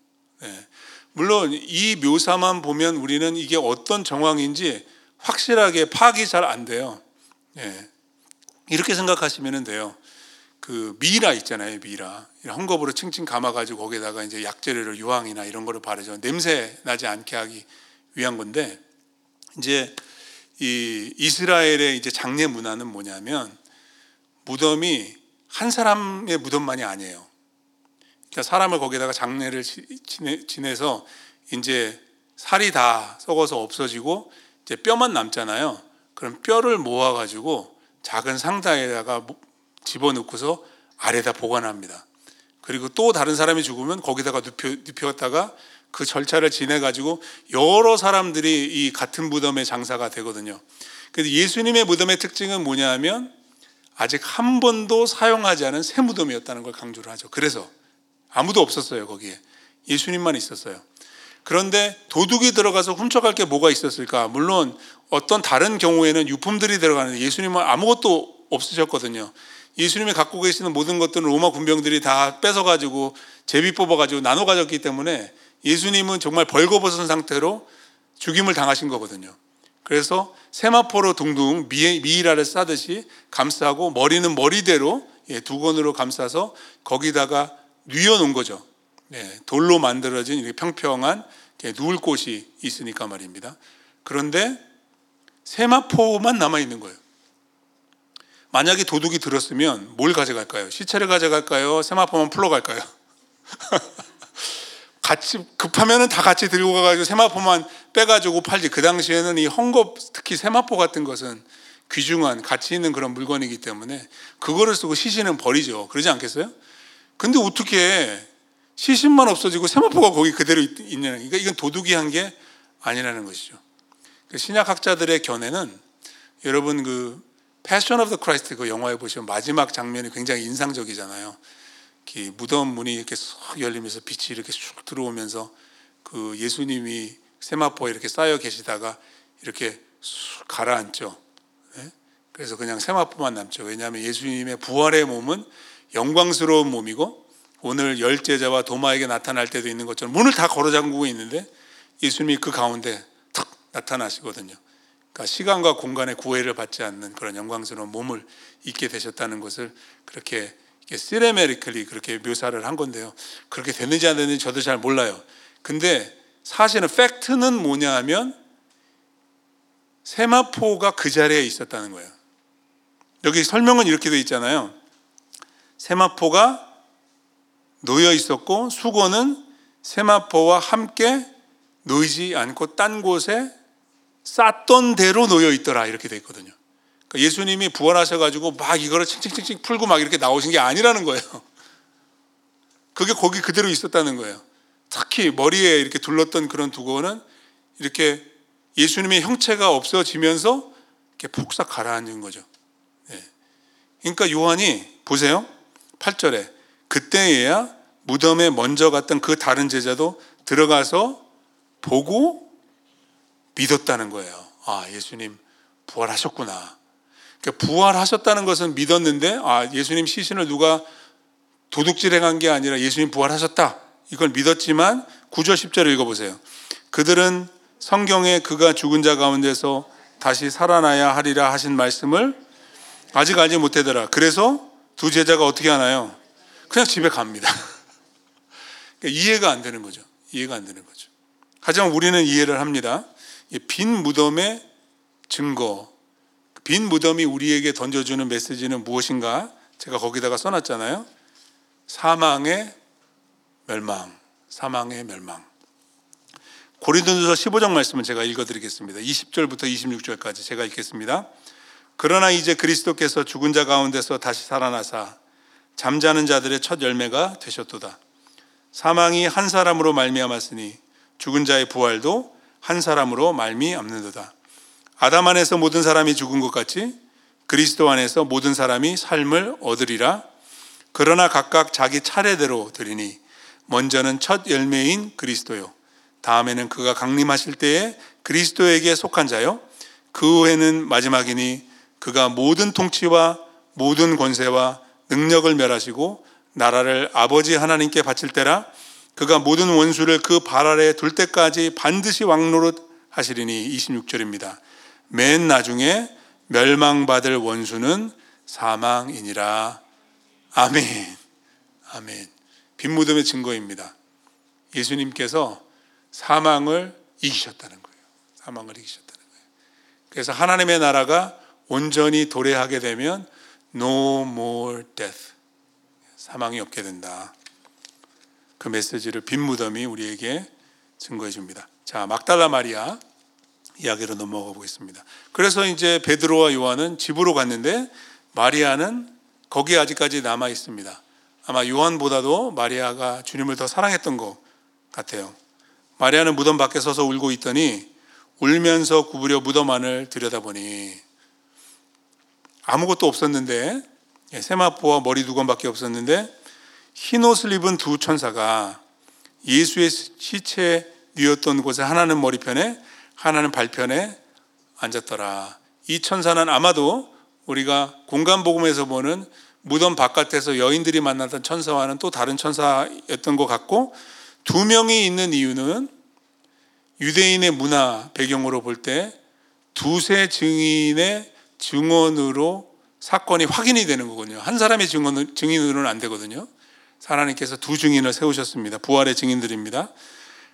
네. 물론 이 묘사만 보면 우리는 이게 어떤 정황인지 확실하게 파악이 잘 안 돼요. 예. 이렇게 생각하시면 돼요. 그 미라 있잖아요, 미라. 헝겊으로 칭칭 감아가지고 거기다가 이제 약재료를 유황이나 이런 거를 바르죠. 냄새 나지 않게 하기 위한 건데 이제 이 이스라엘의 이제 장례 문화는 뭐냐면 무덤이 한 사람의 무덤만이 아니에요. 그러니까 사람을 거기다가 장례를 지내 서 이제 살이 다 썩어서 없어지고 이제 뼈만 남잖아요. 그럼 뼈를 모아가지고 작은 상자에다가 집어넣고서 아래다 보관합니다. 그리고 또 다른 사람이 죽으면 거기다가 눕혀, 눕혔다가 그 절차를 지내 가지고 여러 사람들이 이 같은 무덤의 장사가 되거든요. 그래서 예수님의 무덤의 특징은 뭐냐면 아직 한 번도 사용하지 않은 새 무덤이었다는 걸 강조를 하죠. 그래서 아무도 없었어요, 거기에. 예수님만 있었어요. 그런데 도둑이 들어가서 훔쳐갈 게 뭐가 있었을까? 물론 어떤 다른 경우에는 유품들이 들어가는데 예수님은 아무것도 없으셨거든요. 예수님이 갖고 계시는 모든 것들은 로마 군병들이 다 뺏어가지고 제비 뽑아가지고 나눠 가졌기 때문에 예수님은 정말 벌거벗은 상태로 죽임을 당하신 거거든요. 그래서 세마포로 둥둥 미이라를 싸듯이 감싸고 머리는 머리대로 예, 두건으로 감싸서 거기다가 뉘어놓은 거죠. 네, 돌로 만들어진 평평한 누울 곳이 있으니까 말입니다. 그런데 세마포만 남아 있는 거예요. 만약에 도둑이 들었으면 뭘 가져갈까요? 시체를 가져갈까요? 세마포만 풀러 갈까요? 같이 급하면은 다 같이 들고 가가지고 세마포만 빼가지고 팔지. 그 당시에는 이 헝겊 특히 세마포 같은 것은 귀중한 가치 있는 그런 물건이기 때문에 그거를 쓰고 시신은 버리죠. 그러지 않겠어요? 근데 어떻게 시신만 없어지고 세마포가 거기 그대로 있냐는 그러니까 이건 도둑이 한 게 아니라는 것이죠. 그 신약학자들의 견해는 여러분 그 Passion of the Christ 그 영화에 보시면 마지막 장면이 굉장히 인상적이잖아요. 무덤 문이 이렇게 쏙 열리면서 빛이 이렇게 쑥 들어오면서 그 예수님이 세마포에 이렇게 쌓여 계시다가 이렇게 쑥 가라앉죠. 네? 그래서 그냥 세마포만 남죠. 왜냐하면 예수님의 부활의 몸은 영광스러운 몸이고 오늘 열 제자와 도마에게 나타날 때도 있는 것처럼 문을 다 걸어 잠그고 있는데 예수님이 그 가운데 탁 나타나시거든요. 그러니까 시간과 공간의 구애를 받지 않는 그런 영광스러운 몸을 입게 되셨다는 것을 그렇게 시레메리클리 그렇게 묘사를 한 건데요. 그렇게 됐는지 안 됐는지 저도 잘 몰라요. 근데 사실은 팩트는 뭐냐 하면 세마포가 그 자리에 있었다는 거예요. 여기 설명은 이렇게 돼 있잖아요. 세마포가 놓여 있었고 수건은 세마포와 함께 놓이지 않고 딴 곳에 쌌던 대로 놓여 있더라 이렇게 돼 있거든요. 그러니까 예수님이 부활하셔가지고 막 이거를 칭칭칭칭 풀고 막 이렇게 나오신 게 아니라는 거예요. 그게 거기 그대로 있었다는 거예요. 특히 머리에 이렇게 둘렀던 그런 두건은 이렇게 예수님의 형체가 없어지면서 이렇게 폭삭 가라앉은 거죠. 네. 그러니까 요한이 보세요. 8절에 그때에야 무덤에 먼저 갔던 그 다른 제자도 들어가서 보고 믿었다는 거예요. 아, 예수님 부활하셨구나. 그러니까 부활하셨다는 것은 믿었는데, 아, 예수님 시신을 누가 도둑질 행한 게 아니라 예수님 부활하셨다. 이걸 믿었지만 9절 10절을 읽어보세요. 그들은 성경에 그가 죽은 자 가운데서 다시 살아나야 하리라 하신 말씀을 아직 알지 못하더라. 그래서 두 제자가 어떻게 하나요? 그냥 집에 갑니다. 그러니까 이해가 안 되는 거죠. 이해가 안 되는 거죠. 하지만 우리는 이해를 합니다. 빈 무덤의 증거, 빈 무덤이 우리에게 던져주는 메시지는 무엇인가? 제가 거기다가 써놨잖아요. 사망의 멸망, 사망의 멸망. 고린도전서 15장 말씀은 제가 읽어드리겠습니다. 20절부터 26절까지 제가 읽겠습니다. 그러나 이제 그리스도께서 죽은 자 가운데서 다시 살아나사 잠자는 자들의 첫 열매가 되셨도다. 사망이 한 사람으로 말미암았으니 죽은 자의 부활도 한 사람으로 말미암는도다. 아담 안에서 모든 사람이 죽은 것 같이 그리스도 안에서 모든 사람이 삶을 얻으리라. 그러나 각각 자기 차례대로 드리니 먼저는 첫 열매인 그리스도요. 다음에는 그가 강림하실 때에 그리스도에게 속한 자요. 그 후에는 마지막이니 그가 모든 통치와 모든 권세와 능력을 멸하시고 나라를 아버지 하나님께 바칠 때라 그가 모든 원수를 그 발 아래 둘 때까지 반드시 왕노릇 하시리니 26절입니다. 맨 나중에 멸망받을 원수는 사망이니라. 아멘. 아멘. 빈무덤의 증거입니다. 예수님께서 사망을 이기셨다는 거예요. 사망을 이기셨다는 거예요. 그래서 하나님의 나라가 온전히 도래하게 되면 no more death. 사망이 없게 된다. 그 메시지를 빈무덤이 우리에게 증거해 줍니다. 자, 막달라 마리아 이야기로 넘어가 보겠습니다. 그래서 이제 베드로와 요한은 집으로 갔는데 마리아는 거기에 아직까지 남아 있습니다. 아마 요한보다도 마리아가 주님을 더 사랑했던 것 같아요. 마리아는 무덤 밖에 서서 울고 있더니 울면서 구부려 무덤 안을 들여다보니 아무것도 없었는데 예, 세마포와 머리 두 건밖에 없었는데 흰 옷을 입은 두 천사가 예수의 시체 뉘었던 곳에 하나는 머리편에 하나는 발편에 앉았더라. 이 천사는 아마도 우리가 공간 복음에서 보는 무덤 바깥에서 여인들이 만났던 천사와는 또 다른 천사였던 것 같고 두 명이 있는 이유는 유대인의 문화 배경으로 볼 때 두세 증인의 증언으로 사건이 확인이 되는 거군요. 한 사람의 증언, 증인으로는 안 되거든요. 하나님께서 두 증인을 세우셨습니다. 부활의 증인들입니다.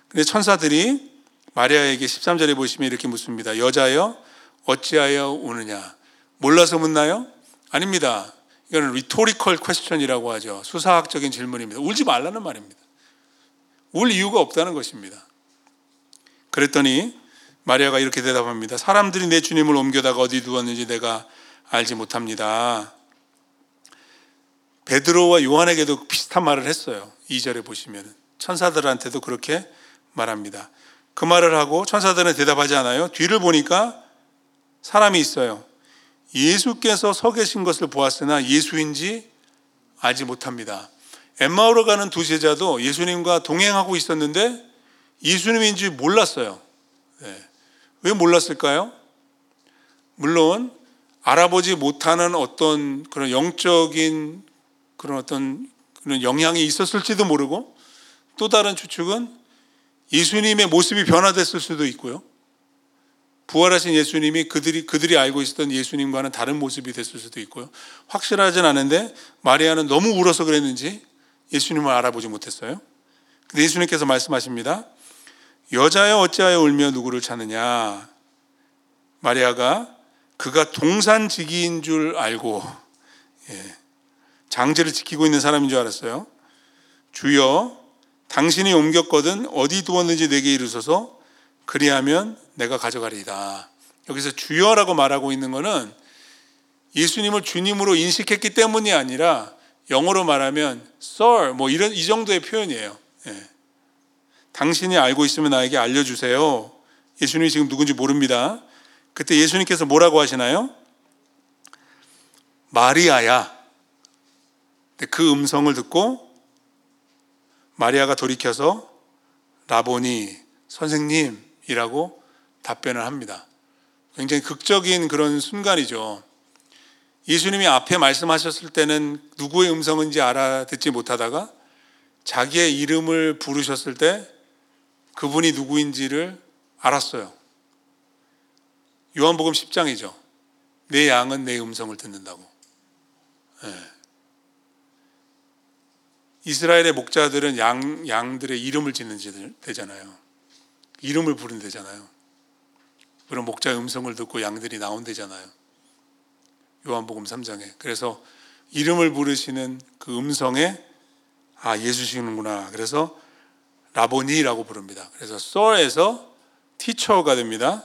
근데 천사들이 마리아에게 13절에 보시면 이렇게 묻습니다. 여자여 어찌하여 우느냐? 몰라서 묻나요? 아닙니다. 이거는 rhetorical question이라고 하죠. 수사학적인 질문입니다. 울지 말라는 말입니다. 울 이유가 없다는 것입니다. 그랬더니 마리아가 이렇게 대답합니다. 사람들이 내 주님을 옮겨다가 어디 두었는지 내가 알지 못합니다. 베드로와 요한에게도 비슷한 말을 했어요. 2절에 보시면 천사들한테도 그렇게 말합니다. 그 말을 하고 천사들은 대답하지 않아요. 뒤를 보니까 사람이 있어요. 예수께서 서 계신 것을 보았으나 예수인지 알지 못합니다. 엠마오로 가는 두 제자도 예수님과 동행하고 있었는데 예수님인지 몰랐어요. 네. 왜 몰랐을까요? 물론 알아보지 못하는 어떤 그런 영적인 그런 어떤 그런 영향이 있었을지도 모르고 또 다른 추측은 예수님의 모습이 변화됐을 수도 있고요. 부활하신 예수님이 그들이 그들이 알고 있었던 예수님과는 다른 모습이 됐을 수도 있고요. 확실하진 않은데 마리아는 너무 울어서 그랬는지 예수님을 알아보지 못했어요. 근데 예수님께서 말씀하십니다. 여자여 어찌하여 울며 누구를 찾느냐? 마리아가 그가 동산지기인 줄 알고 예, 장제를 지키고 있는 사람인 줄 알았어요. 주여 당신이 옮겼거든 어디 두었는지 내게 이르소서 그리하면 내가 가져가리이다. 여기서 주여라고 말하고 있는 것은 예수님을 주님으로 인식했기 때문이 아니라 영어로 말하면 sir 뭐 이런 이 정도의 표현이에요. 예. 당신이 알고 있으면 나에게 알려주세요. 예수님이 지금 누군지 모릅니다. 그때 예수님께서 뭐라고 하시나요? 마리아야. 그 음성을 듣고 마리아가 돌이켜서 라보니 선생님이라고 답변을 합니다. 굉장히 극적인 그런 순간이죠. 예수님이 앞에 말씀하셨을 때는 누구의 음성인지 알아듣지 못하다가 자기의 이름을 부르셨을 때 그분이 누구인지를 알았어요. 요한복음 10장이죠. 내 양은 내 음성을 듣는다고. 네. 이스라엘의 목자들은 양, 양들의 이름을 짓는 되잖아요. 이름을 부른 되잖아요. 그런 목자의 음성을 듣고 양들이 나온대잖아요. 요한복음 3장에. 그래서 이름을 부르시는 그 음성에 아, 예수시는구나. 그래서 라보니라고 부릅니다. 그래서 썰에서 티처가 됩니다.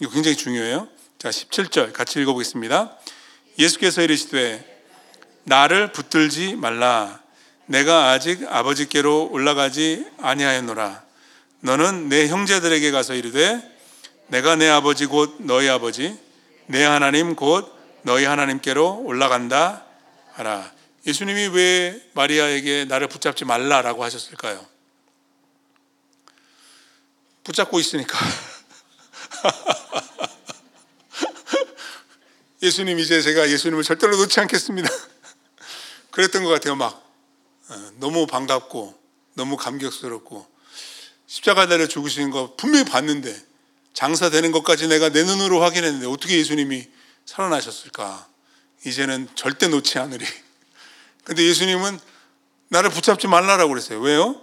이거 굉장히 중요해요. 자, 17절 같이 읽어보겠습니다. 예수께서 이르시되 나를 붙들지 말라. 내가 아직 아버지께로 올라가지 아니하였노라. 너는 내 형제들에게 가서 이르되 내가 내 아버지 곧 너희 아버지 내 하나님 곧 너희 하나님께로 올라간다 하라. 예수님이 왜 마리아에게 나를 붙잡지 말라라고 하셨을까요? 붙잡고 있으니까. 예수님 이제 제가 예수님을 절대로 놓지 않겠습니다. 그랬던 것 같아요. 막 어, 너무 반갑고 너무 감격스럽고 십자가 달려 죽으시는 거 분명히 봤는데 장사 되는 것까지 내가 내 눈으로 확인했는데 어떻게 예수님이 살아나셨을까? 이제는 절대 놓지 않으리. 근데 예수님은 나를 붙잡지 말라라고 그랬어요. 왜요?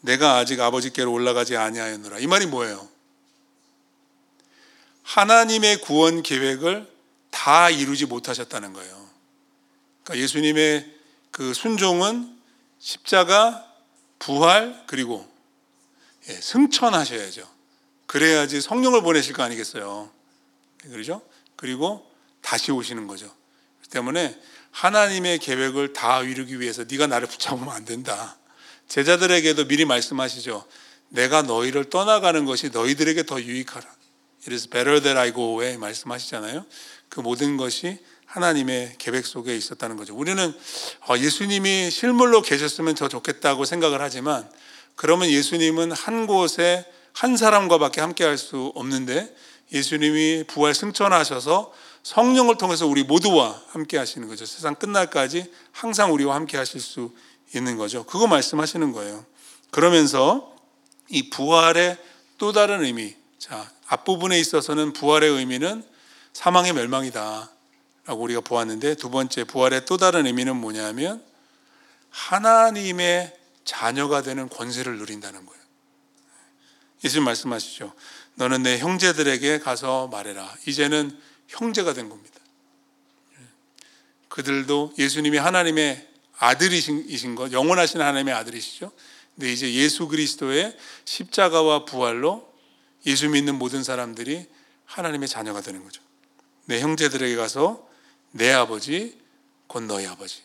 내가 아직 아버지께로 올라가지 아니하였노라. 이 말이 뭐예요? 하나님의 구원 계획을 다 이루지 못하셨다는 거예요. 그러니까 예수님의 그 순종은 십자가, 부활, 그리고 예, 승천하셔야죠. 그래야지 성령을 보내실 거 아니겠어요. 그러죠? 그리고 다시 오시는 거죠. 때문에 하나님의 계획을 다 이루기 위해서 네가 나를 붙잡으면 안 된다. 제자들에게도 미리 말씀하시죠. 내가 너희를 떠나가는 것이 너희들에게 더 유익하라. It is better that I go away 말씀하시잖아요. 그 모든 것이 하나님의 계획 속에 있었다는 거죠. 우리는 어, 예수님이 실물로 계셨으면 더 좋겠다고 생각을 하지만 그러면 예수님은 한 곳에 한 사람과밖에 함께 할 수 없는데 예수님이 부활 승천하셔서 성령을 통해서 우리 모두와 함께 하시는 거죠. 세상 끝날까지 항상 우리와 함께 하실 수 있는 거죠. 그거 말씀하시는 거예요. 그러면서 이 부활의 또 다른 의미. 자, 앞부분에 있어서는 부활의 의미는 사망의 멸망이다. 라고 우리가 보았는데 두 번째 부활의 또 다른 의미는 뭐냐면 하나님의 자녀가 되는 권세를 누린다는 거예요. 예수님 말씀하시죠. 너는 내 형제들에게 가서 말해라. 이제는 형제가 된 겁니다. 그들도 예수님이 하나님의 아들이신 것, 영원하신 하나님의 아들이시죠. 근데 이제 예수 그리스도의 십자가와 부활로 예수 믿는 모든 사람들이 하나님의 자녀가 되는 거죠. 내 형제들에게 가서 내 아버지, 곧 너희 아버지,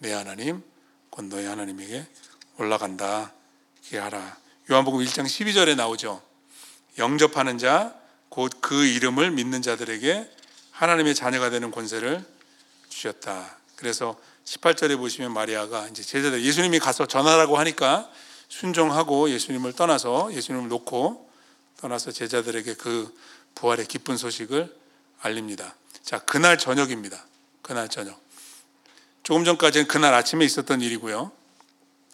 내 하나님, 곧 너희 하나님에게 올라간다. 이렇게 하라. 요한복음 1장 12절에 나오죠. 영접하는 자, 곧 그 이름을 믿는 자들에게 하나님의 자녀가 되는 권세를 주셨다. 그래서 18절에 보시면 마리아가 이제 제자들 예수님이 가서 전하라고 하니까 순종하고 예수님을 떠나서 예수님을 놓고 떠나서 제자들에게 그 부활의 기쁜 소식을 알립니다. 자, 그날 저녁입니다. 그날 저녁. 조금 전까지는 그날 아침에 있었던 일이고요.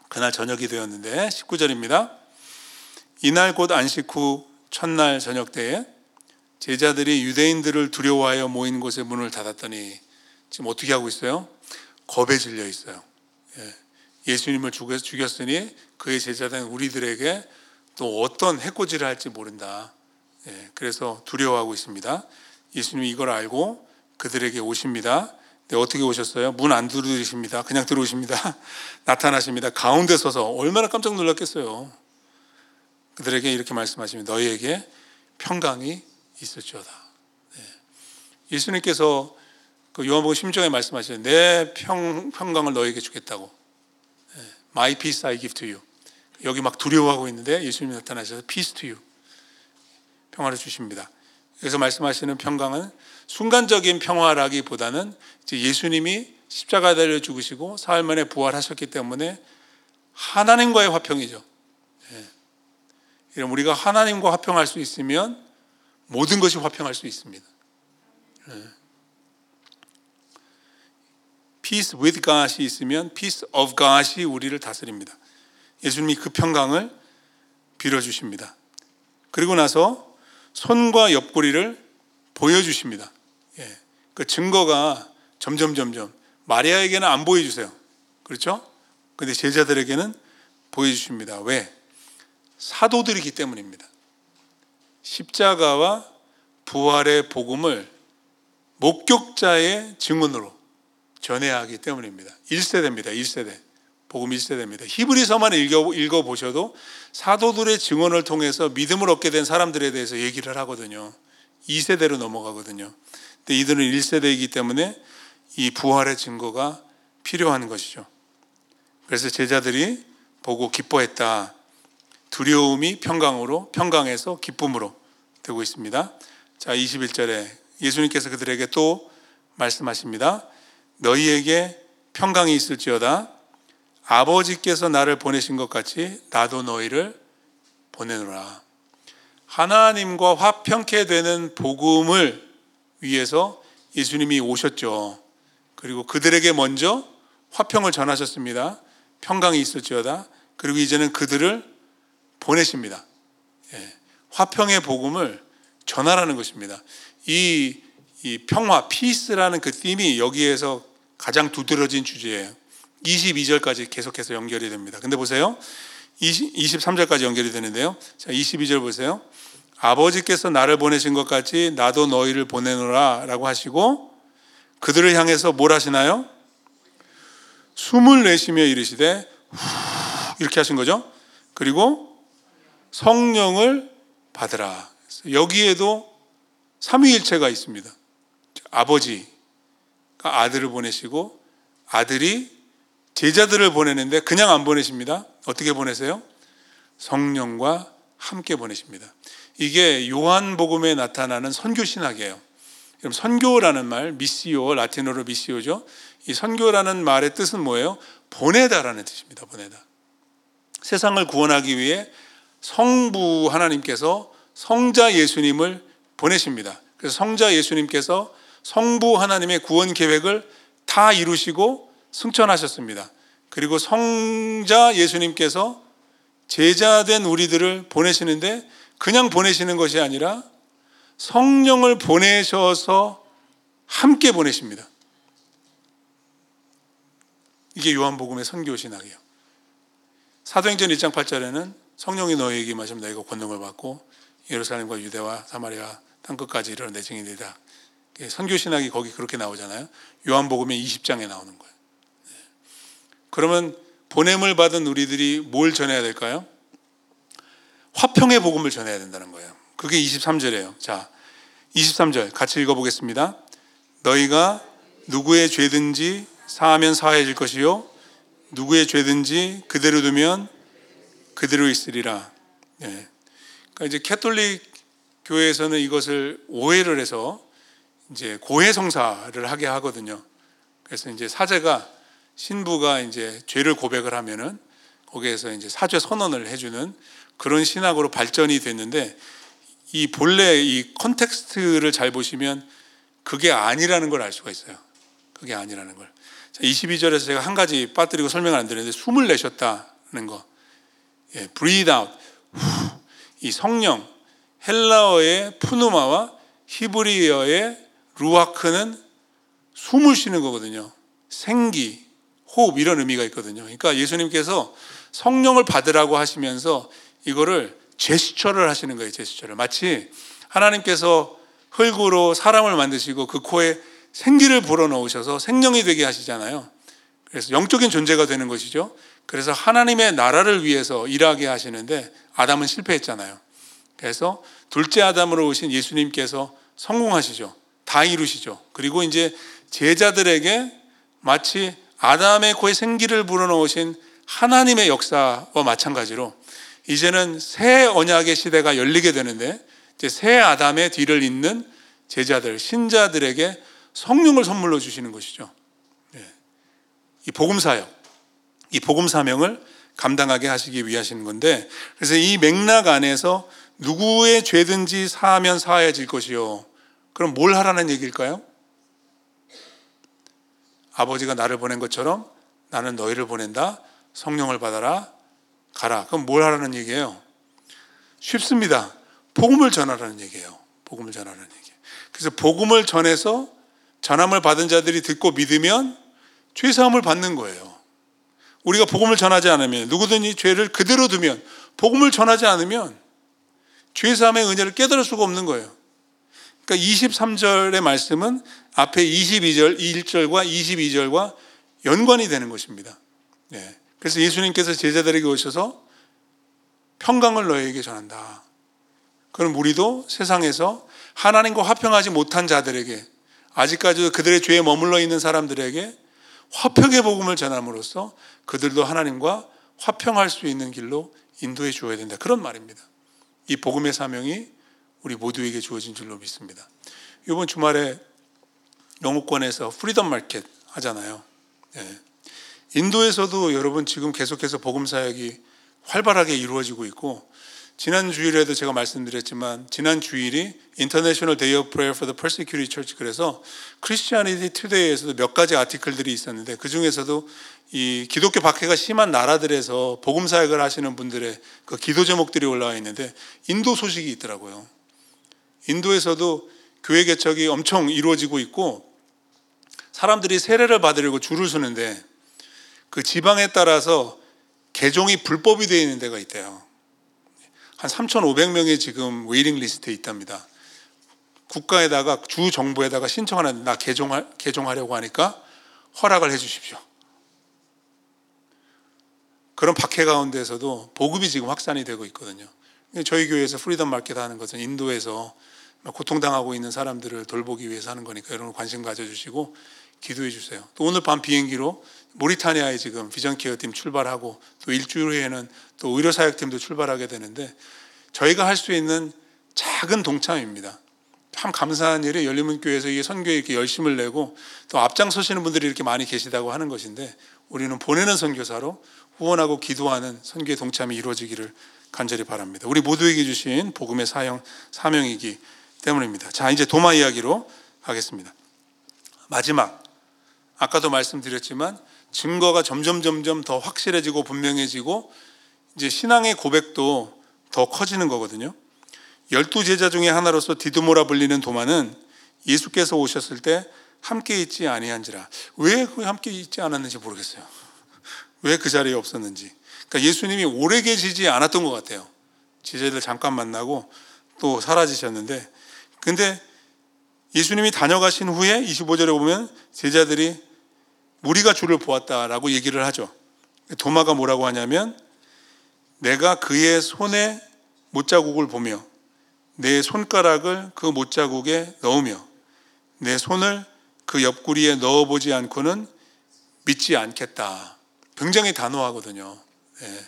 그날 저녁이 되었는데 19절입니다. 이날 곧 안식 후 첫날 저녁 때에 제자들이 유대인들을 두려워하여 모인 곳에 문을 닫았더니 지금 어떻게 하고 있어요? 겁에 질려 있어요. 예. 수님을 죽였으니 그의 제자된 우리들에게 또 어떤 해코지를 할지 모른다. 예. 그래서 두려워하고 있습니다. 예수님이 이걸 알고 그들에게 오십니다. 네, 어떻게 오셨어요? 문 안 두드리십니다. 그냥 들어오십니다. 나타나십니다. 가운데 서서 얼마나 깜짝 놀랐겠어요. 그들에게 이렇게 말씀하십니다. 너희에게 평강이 있을지어다. 네. 예수님께서 그 요한복음 심정에 말씀하시는 내 평, 평강을 너에게 주겠다고. 네. My peace I give to you. 여기 막 두려워하고 있는데 예수님이 나타나셔서 peace to you. 평화를 주십니다. 그래서 말씀하시는 평강은 순간적인 평화라기보다는 예수님이 십자가 달려 죽으시고 사흘 만에 부활하셨기 때문에 하나님과의 화평이죠. 예. 우리가 하나님과 화평할 수 있으면 모든 것이 화평할 수 있습니다. 예. peace with God이 있으면 peace of God이 우리를 다스립니다. 예수님이 그 평강을 빌어주십니다. 그리고 나서 손과 옆구리를 보여주십니다. 예. 그 증거가 점점 점점 마리아에게는 안 보여주세요. 그렇죠? 근데 제자들에게는 보여주십니다. 왜? 사도들이기 때문입니다. 십자가와 부활의 복음을 목격자의 증언으로 전해야 하기 때문입니다. 1세대입니다. 1세대. 복음 1세대입니다. 히브리서만 읽어, 읽어보셔도 사도들의 증언을 통해서 믿음을 얻게 된 사람들에 대해서 얘기를 하거든요. 2세대로 넘어가거든요. 근데 이들은 1세대이기 때문에 이 부활의 증거가 필요한 것이죠. 그래서 제자들이 보고 기뻐했다. 두려움이 평강으로, 평강에서 기쁨으로 되고 있습니다. 자, 21절에 예수님께서 그들에게 또 말씀하십니다. 너희에게 평강이 있을지어다. 아버지께서 나를 보내신 것 같이 나도 너희를 보내노라. 하나님과 화평케 되는 복음을 위해서 예수님이 오셨죠. 그리고 그들에게 먼저 화평을 전하셨습니다. 평강이 있을지어다. 그리고 이제는 그들을 보내십니다. 예. 화평의 복음을 전하라는 것입니다. 이, 이 평화, 피스라는 그 팀이 여기에서 가장 두드러진 주제예요. 22절까지 계속해서 연결이 됩니다. 근데 보세요. 20, 23절까지 연결이 되는데요. 자, 22절 보세요. 아버지께서 나를 보내신 것 같이 나도 너희를 보내노라 라고 하시고 그들을 향해서 뭘 하시나요? 숨을 내쉬며 이르시되 이렇게 하신 거죠. 그리고 성령을 받으라. 여기에도 삼위일체가 있습니다. 아버지가 아들을 보내시고 아들이 제자들을 보내는데 그냥 안 보내십니다. 어떻게 보내세요? 성령과 함께 보내십니다. 이게 요한복음에 나타나는 선교 신학이에요. 그럼 선교라는 말, 미시오, 라틴어로 미시오죠. 이 선교라는 말의 뜻은 뭐예요? 보내다라는 뜻입니다. 보내다. 세상을 구원하기 위해 성부 하나님께서 성자 예수님을 보내십니다. 그래서 성자 예수님께서 성부 하나님의 구원 계획을 다 이루시고 승천하셨습니다. 그리고 성자 예수님께서 제자된 우리들을 보내시는데 그냥 보내시는 것이 아니라 성령을 보내셔서 함께 보내십니다. 이게 요한복음의 선교 신학이에요. 사도행전 1장 8절에는 성령이 너희에게 임하시면 너희가 권능을 받고 예루살렘과 유대와 사마리아 땅 끝까지 이르러 내 증인이다. 선교 신학이 거기 그렇게 나오잖아요. 요한복음의 20장에 나오는 거예요. 네. 그러면 보냄을 받은 우리들이 뭘 전해야 될까요? 화평의 복음을 전해야 된다는 거예요. 그게 23절이에요. 자, 23절 같이 읽어보겠습니다. 너희가 누구의 죄든지 사하면 사해질 것이요 누구의 죄든지 그대로 두면 그대로 있으리라. 네. 그러니까 이제 캐톨릭 교회에서는 이것을 오해를 해서 이제 고해 성사를 하게 하거든요. 그래서 이제 사제가 신부가 이제 죄를 고백을 하면은 거기에서 이제 사죄 선언을 해주는 그런 신학으로 발전이 됐는데 이 본래 이 context를 잘 보시면 그게 아니라는 걸 알 수가 있어요. 그게 아니라는 걸. 22절에서 제가 한 가지 빠뜨리고 설명을 안 드렸는데 숨을 내셨다는 거. 예, breathe out. 이 성령 헬라어의 푸누마와 히브리어의 루아크는 숨을 쉬는 거거든요. 생기, 호흡 이런 의미가 있거든요. 그러니까 예수님께서 성령을 받으라고 하시면서 이거를 제스처를 하시는 거예요. 제스처를 마치 하나님께서 흙으로 사람을 만드시고 그 코에 생기를 불어넣으셔서 생명이 되게 하시잖아요. 그래서 영적인 존재가 되는 것이죠. 그래서 하나님의 나라를 위해서 일하게 하시는데 아담은 실패했잖아요. 그래서 둘째 아담으로 오신 예수님께서 성공하시죠. 다 이루시죠. 그리고 이제 제자들에게 마치 아담의 코에 생기를 불어넣으신 하나님의 역사와 마찬가지로 이제는 새 언약의 시대가 열리게 되는데 이제 새 아담의 뒤를 잇는 제자들, 신자들에게 성령을 선물로 주시는 것이죠. 네. 이 복음 사역, 이 복음 사명을 감당하게 하시기 위하시는 건데 그래서 이 맥락 안에서 누구의 죄든지 사하면 사해질 것이요. 그럼 뭘 하라는 얘기일까요? 아버지가 나를 보낸 것처럼 나는 너희를 보낸다. 성령을 받아라. 가라. 그럼 뭘 하라는 얘기예요? 쉽습니다. 복음을 전하라는 얘기예요. 복음을 전하라는 얘기. 그래서 복음을 전해서 전함을 받은 자들이 듣고 믿으면 죄 사함을 받는 거예요. 우리가 복음을 전하지 않으면 누구든지 죄를 그대로 두면 복음을 전하지 않으면 죄 사함의 은혜를 깨달을 수가 없는 거예요. 그러니까 23절의 말씀은 앞에 22절, 1절과 22절과 연관이 되는 것입니다. 네. 그래서 예수님께서 제자들에게 오셔서 평강을 너희에게 전한다. 그럼 우리도 세상에서 하나님과 화평하지 못한 자들에게 아직까지도 그들의 죄에 머물러 있는 사람들에게 화평의 복음을 전함으로써 그들도 하나님과 화평할 수 있는 길로 인도해 주어야 된다. 그런 말입니다. 이 복음의 사명이 우리 모두에게 주어진 줄로 믿습니다. 이번 주말에 영어권에서 Freedom Market 하잖아요. 네. 인도에서도 여러분 지금 계속해서 복음 사역이 활발하게 이루어지고 있고 지난 주일에도 제가 말씀드렸지만 지난 주일이 International Day of Prayer for the Persecuted Church 그래서 Christianity Today에서도 몇 가지 article들이 있었는데 그 중에서도 이 기독교 박해가 심한 나라들에서 복음 사역을 하시는 분들의 그 기도 제목들이 올라와 있는데 인도 소식이 있더라고요. 인도에서도 교회 개척이 엄청 이루어지고 있고 사람들이 세례를 받으려고 줄을 서는데 그 지방에 따라서 개종이 불법이 되어 있는 데가 있대요. 한 3,500명이 지금 waiting list에 있답니다. 국가에다가 주 정부에다가 신청하는 나 개종하, 개종하려고 하니까 허락을 해 주십시오. 그런 박해 가운데서도 복음이 지금 확산이 되고 있거든요. 저희 교회에서 Freedom Market 하는 것은 인도에서 고통당하고 있는 사람들을 돌보기 위해서 하는 거니까 여러분 관심 가져주시고 기도해 주세요. 또 오늘 밤 비행기로 모리타니아에 지금 Vision Care 팀 출발하고 또 일주일 후에는 또 의료 사역 팀도 출발하게 되는데 저희가 할 수 있는 작은 동참입니다. 참 감사한 일이 열린문 교회에서 이게 선교에 이렇게 열심을 내고 또 앞장서시는 분들이 이렇게 많이 계시다고 하는 것인데 우리는 보내는 선교사로 후원하고 기도하는 선교의 동참이 이루어지기를 간절히 바랍니다. 우리 모두에게 주신 복음의 사형 사명이기 때문입니다. 자, 이제 도마 이야기로 가겠습니다. 마지막 아까도 말씀드렸지만 증거가 점점 점점 더 확실해지고 분명해지고 이제 신앙의 고백도 더 커지는 거거든요. 열두 제자 중에 하나로서 디드모라 불리는 도마는 예수께서 오셨을 때 함께 있지 아니한지라 왜 함께 있지 않았는지 모르겠어요. 왜 그 자리에 없었는지. 그러니까 예수님이 오래 계시지 않았던 것 같아요. 제자들 잠깐 만나고 또 사라지셨는데 근데 예수님이 다녀가신 후에 25절에 보면 제자들이 무리가 주를 보았다라고 얘기를 하죠. 도마가 뭐라고 하냐면 내가 그의 손에 못자국을 보며 내 손가락을 그 못자국에 넣으며 내 손을 그 옆구리에 넣어보지 않고는 믿지 않겠다. 굉장히 단호하거든요. 네.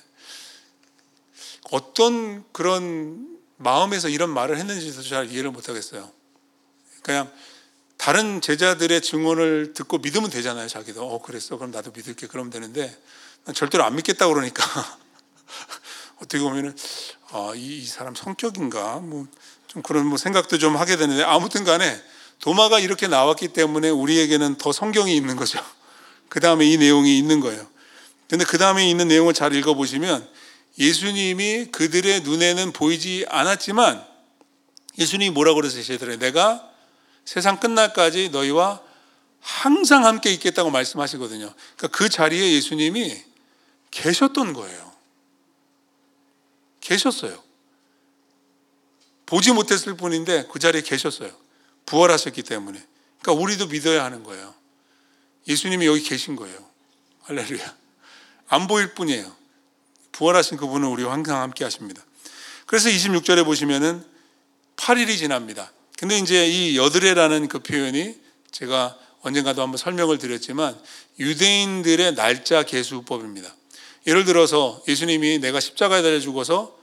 어떤 그런 마음에서 이런 말을 했는지도 잘 이해를 못하겠어요. 그냥 다른 제자들의 증언을 듣고 믿으면 되잖아요. 자기도 어 그랬어. 그럼 나도 믿을게. 그러면 되는데 난 절대로 안 믿겠다 그러니까 어떻게 보면은 아, 이, 이 사람 성격인가 뭐 좀 그런 뭐 생각도 좀 하게 되는데 아무튼 간에 도마가 이렇게 나왔기 때문에 우리에게는 더 성경이 있는 거죠. 그 다음에 이 내용이 있는 거예요. 근데 그 다음에 있는 내용을 잘 읽어보시면 예수님이 그들의 눈에는 보이지 않았지만 예수님이 뭐라고? 제들에 내가 세상 끝날까지 너희와 항상 함께 있겠다고 말씀하시거든요. 그러니까 그 자리에 예수님이 계셨던 거예요. 계셨어요. 보지 못했을 뿐인데 그 자리에 계셨어요. 부활하셨기 때문에. 그러니까 우리도 믿어야 하는 거예요. 예수님이 여기 계신 거예요. 할렐루야. 안 보일 뿐이에요. 부활하신 그분은 우리와 항상 함께 하십니다. 그래서 26절에 보시면은 8일이 지납니다. 근데 이제 이 여드레라는 그 표현이 제가 언젠가도 한번 설명을 드렸지만 유대인들의 날짜 계수법입니다. 예를 들어서 예수님이 내가 십자가에 달려 죽어서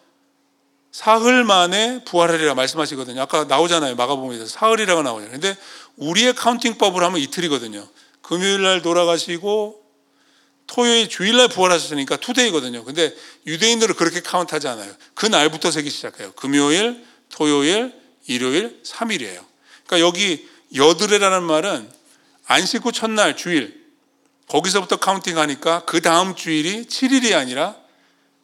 사흘 만에 부활하리라 말씀하시거든요. 아까 나오잖아요. 마가복음에서 사흘이라고 나오잖아요. 근데 우리의 카운팅법을 하면 이틀이거든요. 금요일 날 돌아가시고 토요일 주일날 부활하셨으니까 투데이거든요. 근데 유대인들은 그렇게 카운트하지 않아요. 그 날부터 세기 시작해요. 금요일, 토요일, 일요일, 3일이에요. 그러니까 여기 여드레라는 말은 안식 후 첫날 주일 거기서부터 카운팅하니까 그 다음 주일이 7일이 아니라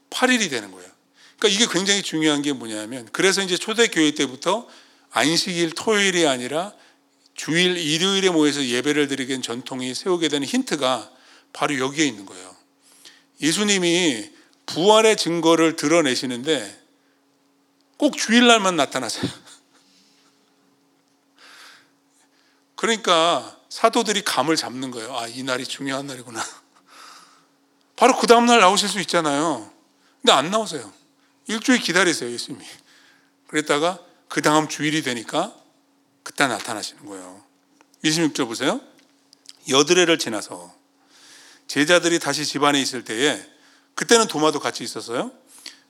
8일이 되는 거예요. 그러니까 이게 굉장히 중요한 게 뭐냐면 그래서 이제 초대 교회 때부터 안식일 토요일이 아니라 주일 일요일에 모여서 예배를 드리는 전통이 세우게 되는 힌트가 바로 여기에 있는 거예요. 예수님이 부활의 증거를 드러내시는데 꼭 주일날만 나타나세요. 그러니까 사도들이 감을 잡는 거예요. 아, 이 날이 중요한 날이구나. 바로 그 다음날 나오실 수 있잖아요. 근데 안 나오세요. 일주일 기다리세요, 예수님이. 그랬다가 그 다음 주일이 되니까 그때 나타나시는 거예요. 26절 보세요. 여드레를 지나서 제자들이 다시 집안에 있을 때에 그때는 도마도 같이 있었어요.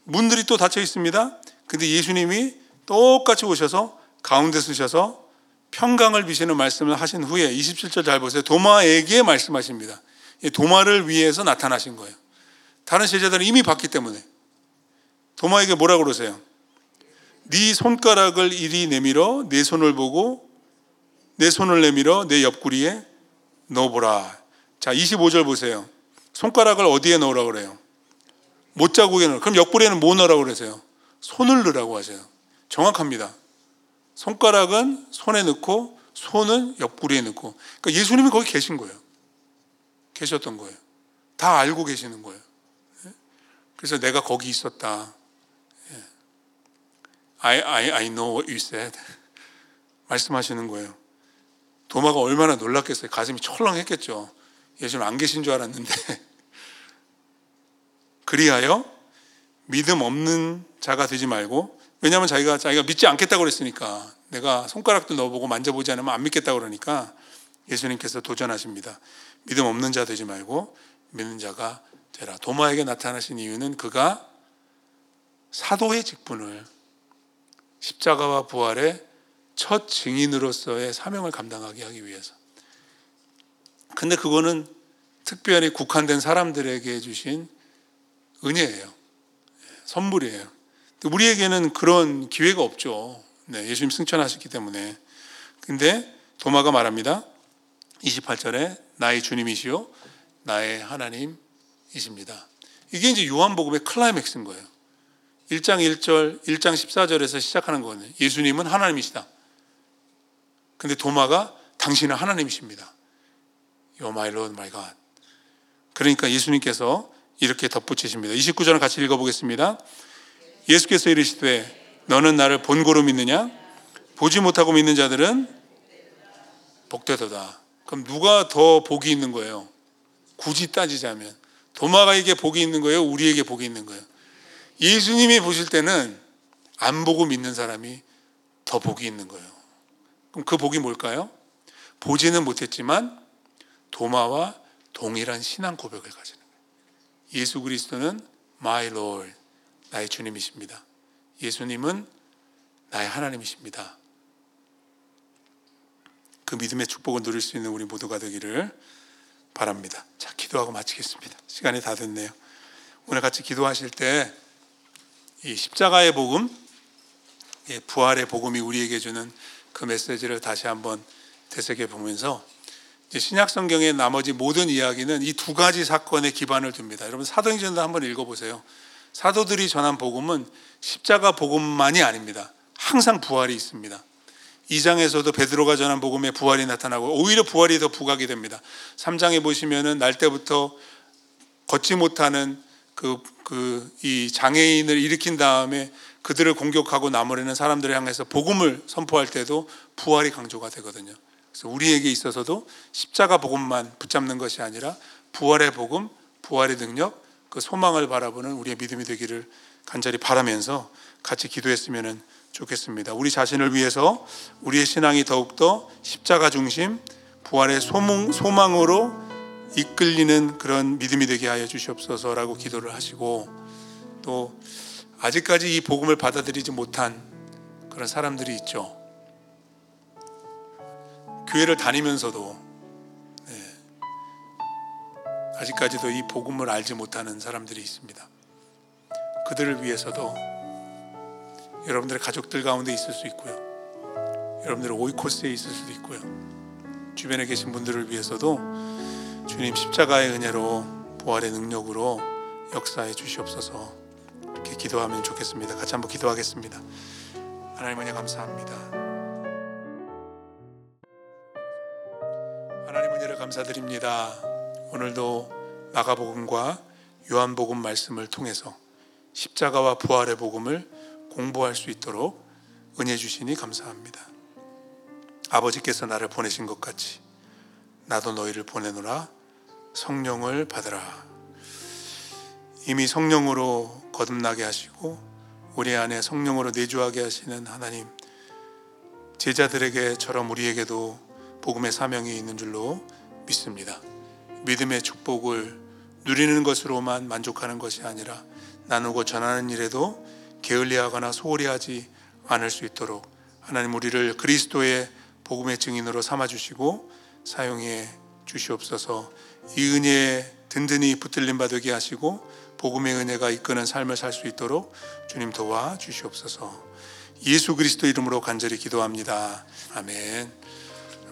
문들이 또 닫혀 있습니다. 근데 예수님이 똑같이 오셔서 가운데 서셔서 평강을 비시는 말씀을 하신 후에 27절 잘 보세요. 도마에게 말씀하십니다. 도마를 위해서 나타나신 거예요. 다른 제자들은 이미 봤기 때문에 도마에게 뭐라 그러세요? 네 손가락을 이리 내밀어 내 손을 보고 내 손을 내밀어 내 옆구리에 넣어보라. 자, 25절 보세요. 손가락을 어디에 넣으라 그래요? 못자국에 넣어. 그럼 옆구리에는 뭐 넣으라고 그러세요? 손을 넣으라고 하세요. 정확합니다. 손가락은 손에 넣고 손은 옆구리에 넣고 그러니까 예수님이 거기 계신 거예요. 계셨던 거예요. 다 알고 계시는 거예요. 예? 그래서 내가 거기 있었다. 예. I, I, I know what you said. 말씀하시는 거예요. 도마가 얼마나 놀랐겠어요. 가슴이 철렁했겠죠. 예수님 안 계신 줄 알았는데. 그리하여 믿음 없는 자가 되지 말고 왜냐하면 자기가 자기가 믿지 않겠다고 그랬으니까 내가 손가락도 넣어보고 만져보지 않으면 안 믿겠다고 그러니까 예수님께서 도전하십니다. 믿음 없는 자 되지 말고 믿는 자가 되라. 도마에게 나타나신 이유는 그가 사도의 직분을 십자가와 부활의 첫 증인으로서의 사명을 감당하게 하기 위해서. 근데 그거는 특별히 국한된 사람들에게 주신 은혜예요. 선물이에요. 우리에게는 그런 기회가 없죠. 네, 예수님 승천하셨기 때문에. 근데 도마가 말합니다. 28절에 나의 주님이시요 나의 하나님이십니다. 이게 이제 요한복음의 클라이맥스인 거예요. 1장 1절, 1장 14절에서 시작하는 거거든요. 예수님은 하나님이시다. 근데 도마가 당신은 하나님이십니다. You're my Lord, my God. 그러니까 예수님께서 이렇게 덧붙이십니다. 29절을 같이 읽어보겠습니다. 예수께서 이르시되 너는 나를 본고로 믿느냐? 보지 못하고 믿는 자들은 복되도다. 그럼 누가 더 복이 있는 거예요? 굳이 따지자면 도마가에게 복이 있는 거예요? 우리에게 복이 있는 거예요? 예수님이 보실 때는 안 보고 믿는 사람이 더 복이 있는 거예요. 그럼 그 복이 뭘까요? 보지는 못했지만 도마와 동일한 신앙 고백을 가지는 거예요. 예수 그리스도는 my Lord, 나의 주님이십니다. 예수님은 나의 하나님이십니다. 그 믿음의 축복을 누릴 수 있는 우리 모두가 되기를 바랍니다. 자, 기도하고 마치겠습니다. 시간이 다 됐네요. 오늘 같이 기도하실 때 이 십자가의 복음, 부활의 복음이 우리에게 주는 그 메시지를 다시 한번 되새겨 보면서 신약 성경의 나머지 모든 이야기는 이 두 가지 사건에 기반을 둡니다. 여러분 사도행전도 한번 읽어보세요. 사도들이 전한 복음은 십자가 복음만이 아닙니다. 항상 부활이 있습니다. 2장에서도 베드로가 전한 복음에 부활이 나타나고 오히려 부활이 더 부각이 됩니다. 3장에 보시면은 날 때부터 걷지 못하는 그, 그, 이 장애인을 일으킨 다음에 그들을 공격하고 나무라는 사람들을 향해서 복음을 선포할 때도 부활이 강조가 되거든요. 그래서 우리에게 있어서도 십자가 복음만 붙잡는 것이 아니라 부활의 복음, 부활의 능력, 그 소망을 바라보는 우리의 믿음이 되기를 간절히 바라면서 같이 기도했으면 좋겠습니다. 우리 자신을 위해서 우리의 신앙이 더욱더 십자가 중심, 부활의 소망, 소망으로 이끌리는 그런 믿음이 되게 하여 주시옵소서라고 기도를 하시고 또 아직까지 이 복음을 받아들이지 못한 그런 사람들이 있죠. 교회를 다니면서도 네, 아직까지도 이 복음을 알지 못하는 사람들이 있습니다. 그들을 위해서도 여러분들의 가족들 가운데 있을 수 있고요. 여러분들의 오이코스에 있을 수도 있고요. 주변에 계신 분들을 위해서도 주님 십자가의 은혜로 부활의 능력으로 역사해 주시옵소서 이렇게 기도하면 좋겠습니다. 같이 한번 기도하겠습니다. 하나님 은혜 감사합니다. 하나님 은혜를 감사드립니다. 오늘도 마가복음과 요한복음 말씀을 통해서 십자가와 부활의 복음을 공부할 수 있도록 은혜 주시니 감사합니다. 아버지께서 나를 보내신 것 같이 나도 너희를 보내노라 성령을 받으라. 이미 성령으로 거듭나게 하시고 우리 안에 성령으로 내주하게 하시는 하나님 제자들에게처럼 우리에게도 복음의 사명이 있는 줄로 믿습니다. 믿음의 축복을 누리는 것으로만 만족하는 것이 아니라 나누고 전하는 일에도 게을리하거나 소홀히 하지 않을 수 있도록 하나님 우리를 그리스도의 복음의 증인으로 삼아 주시고 사용해 주시옵소서. 이 은혜에 든든히 붙들림 받게 하시고 복음의 은혜가 이끄는 삶을 살 수 있도록 주님 도와 주시옵소서. 예수 그리스도 이름으로 간절히 기도합니다. 아멘.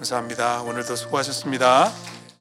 감사합니다. 오늘도 수고하셨습니다.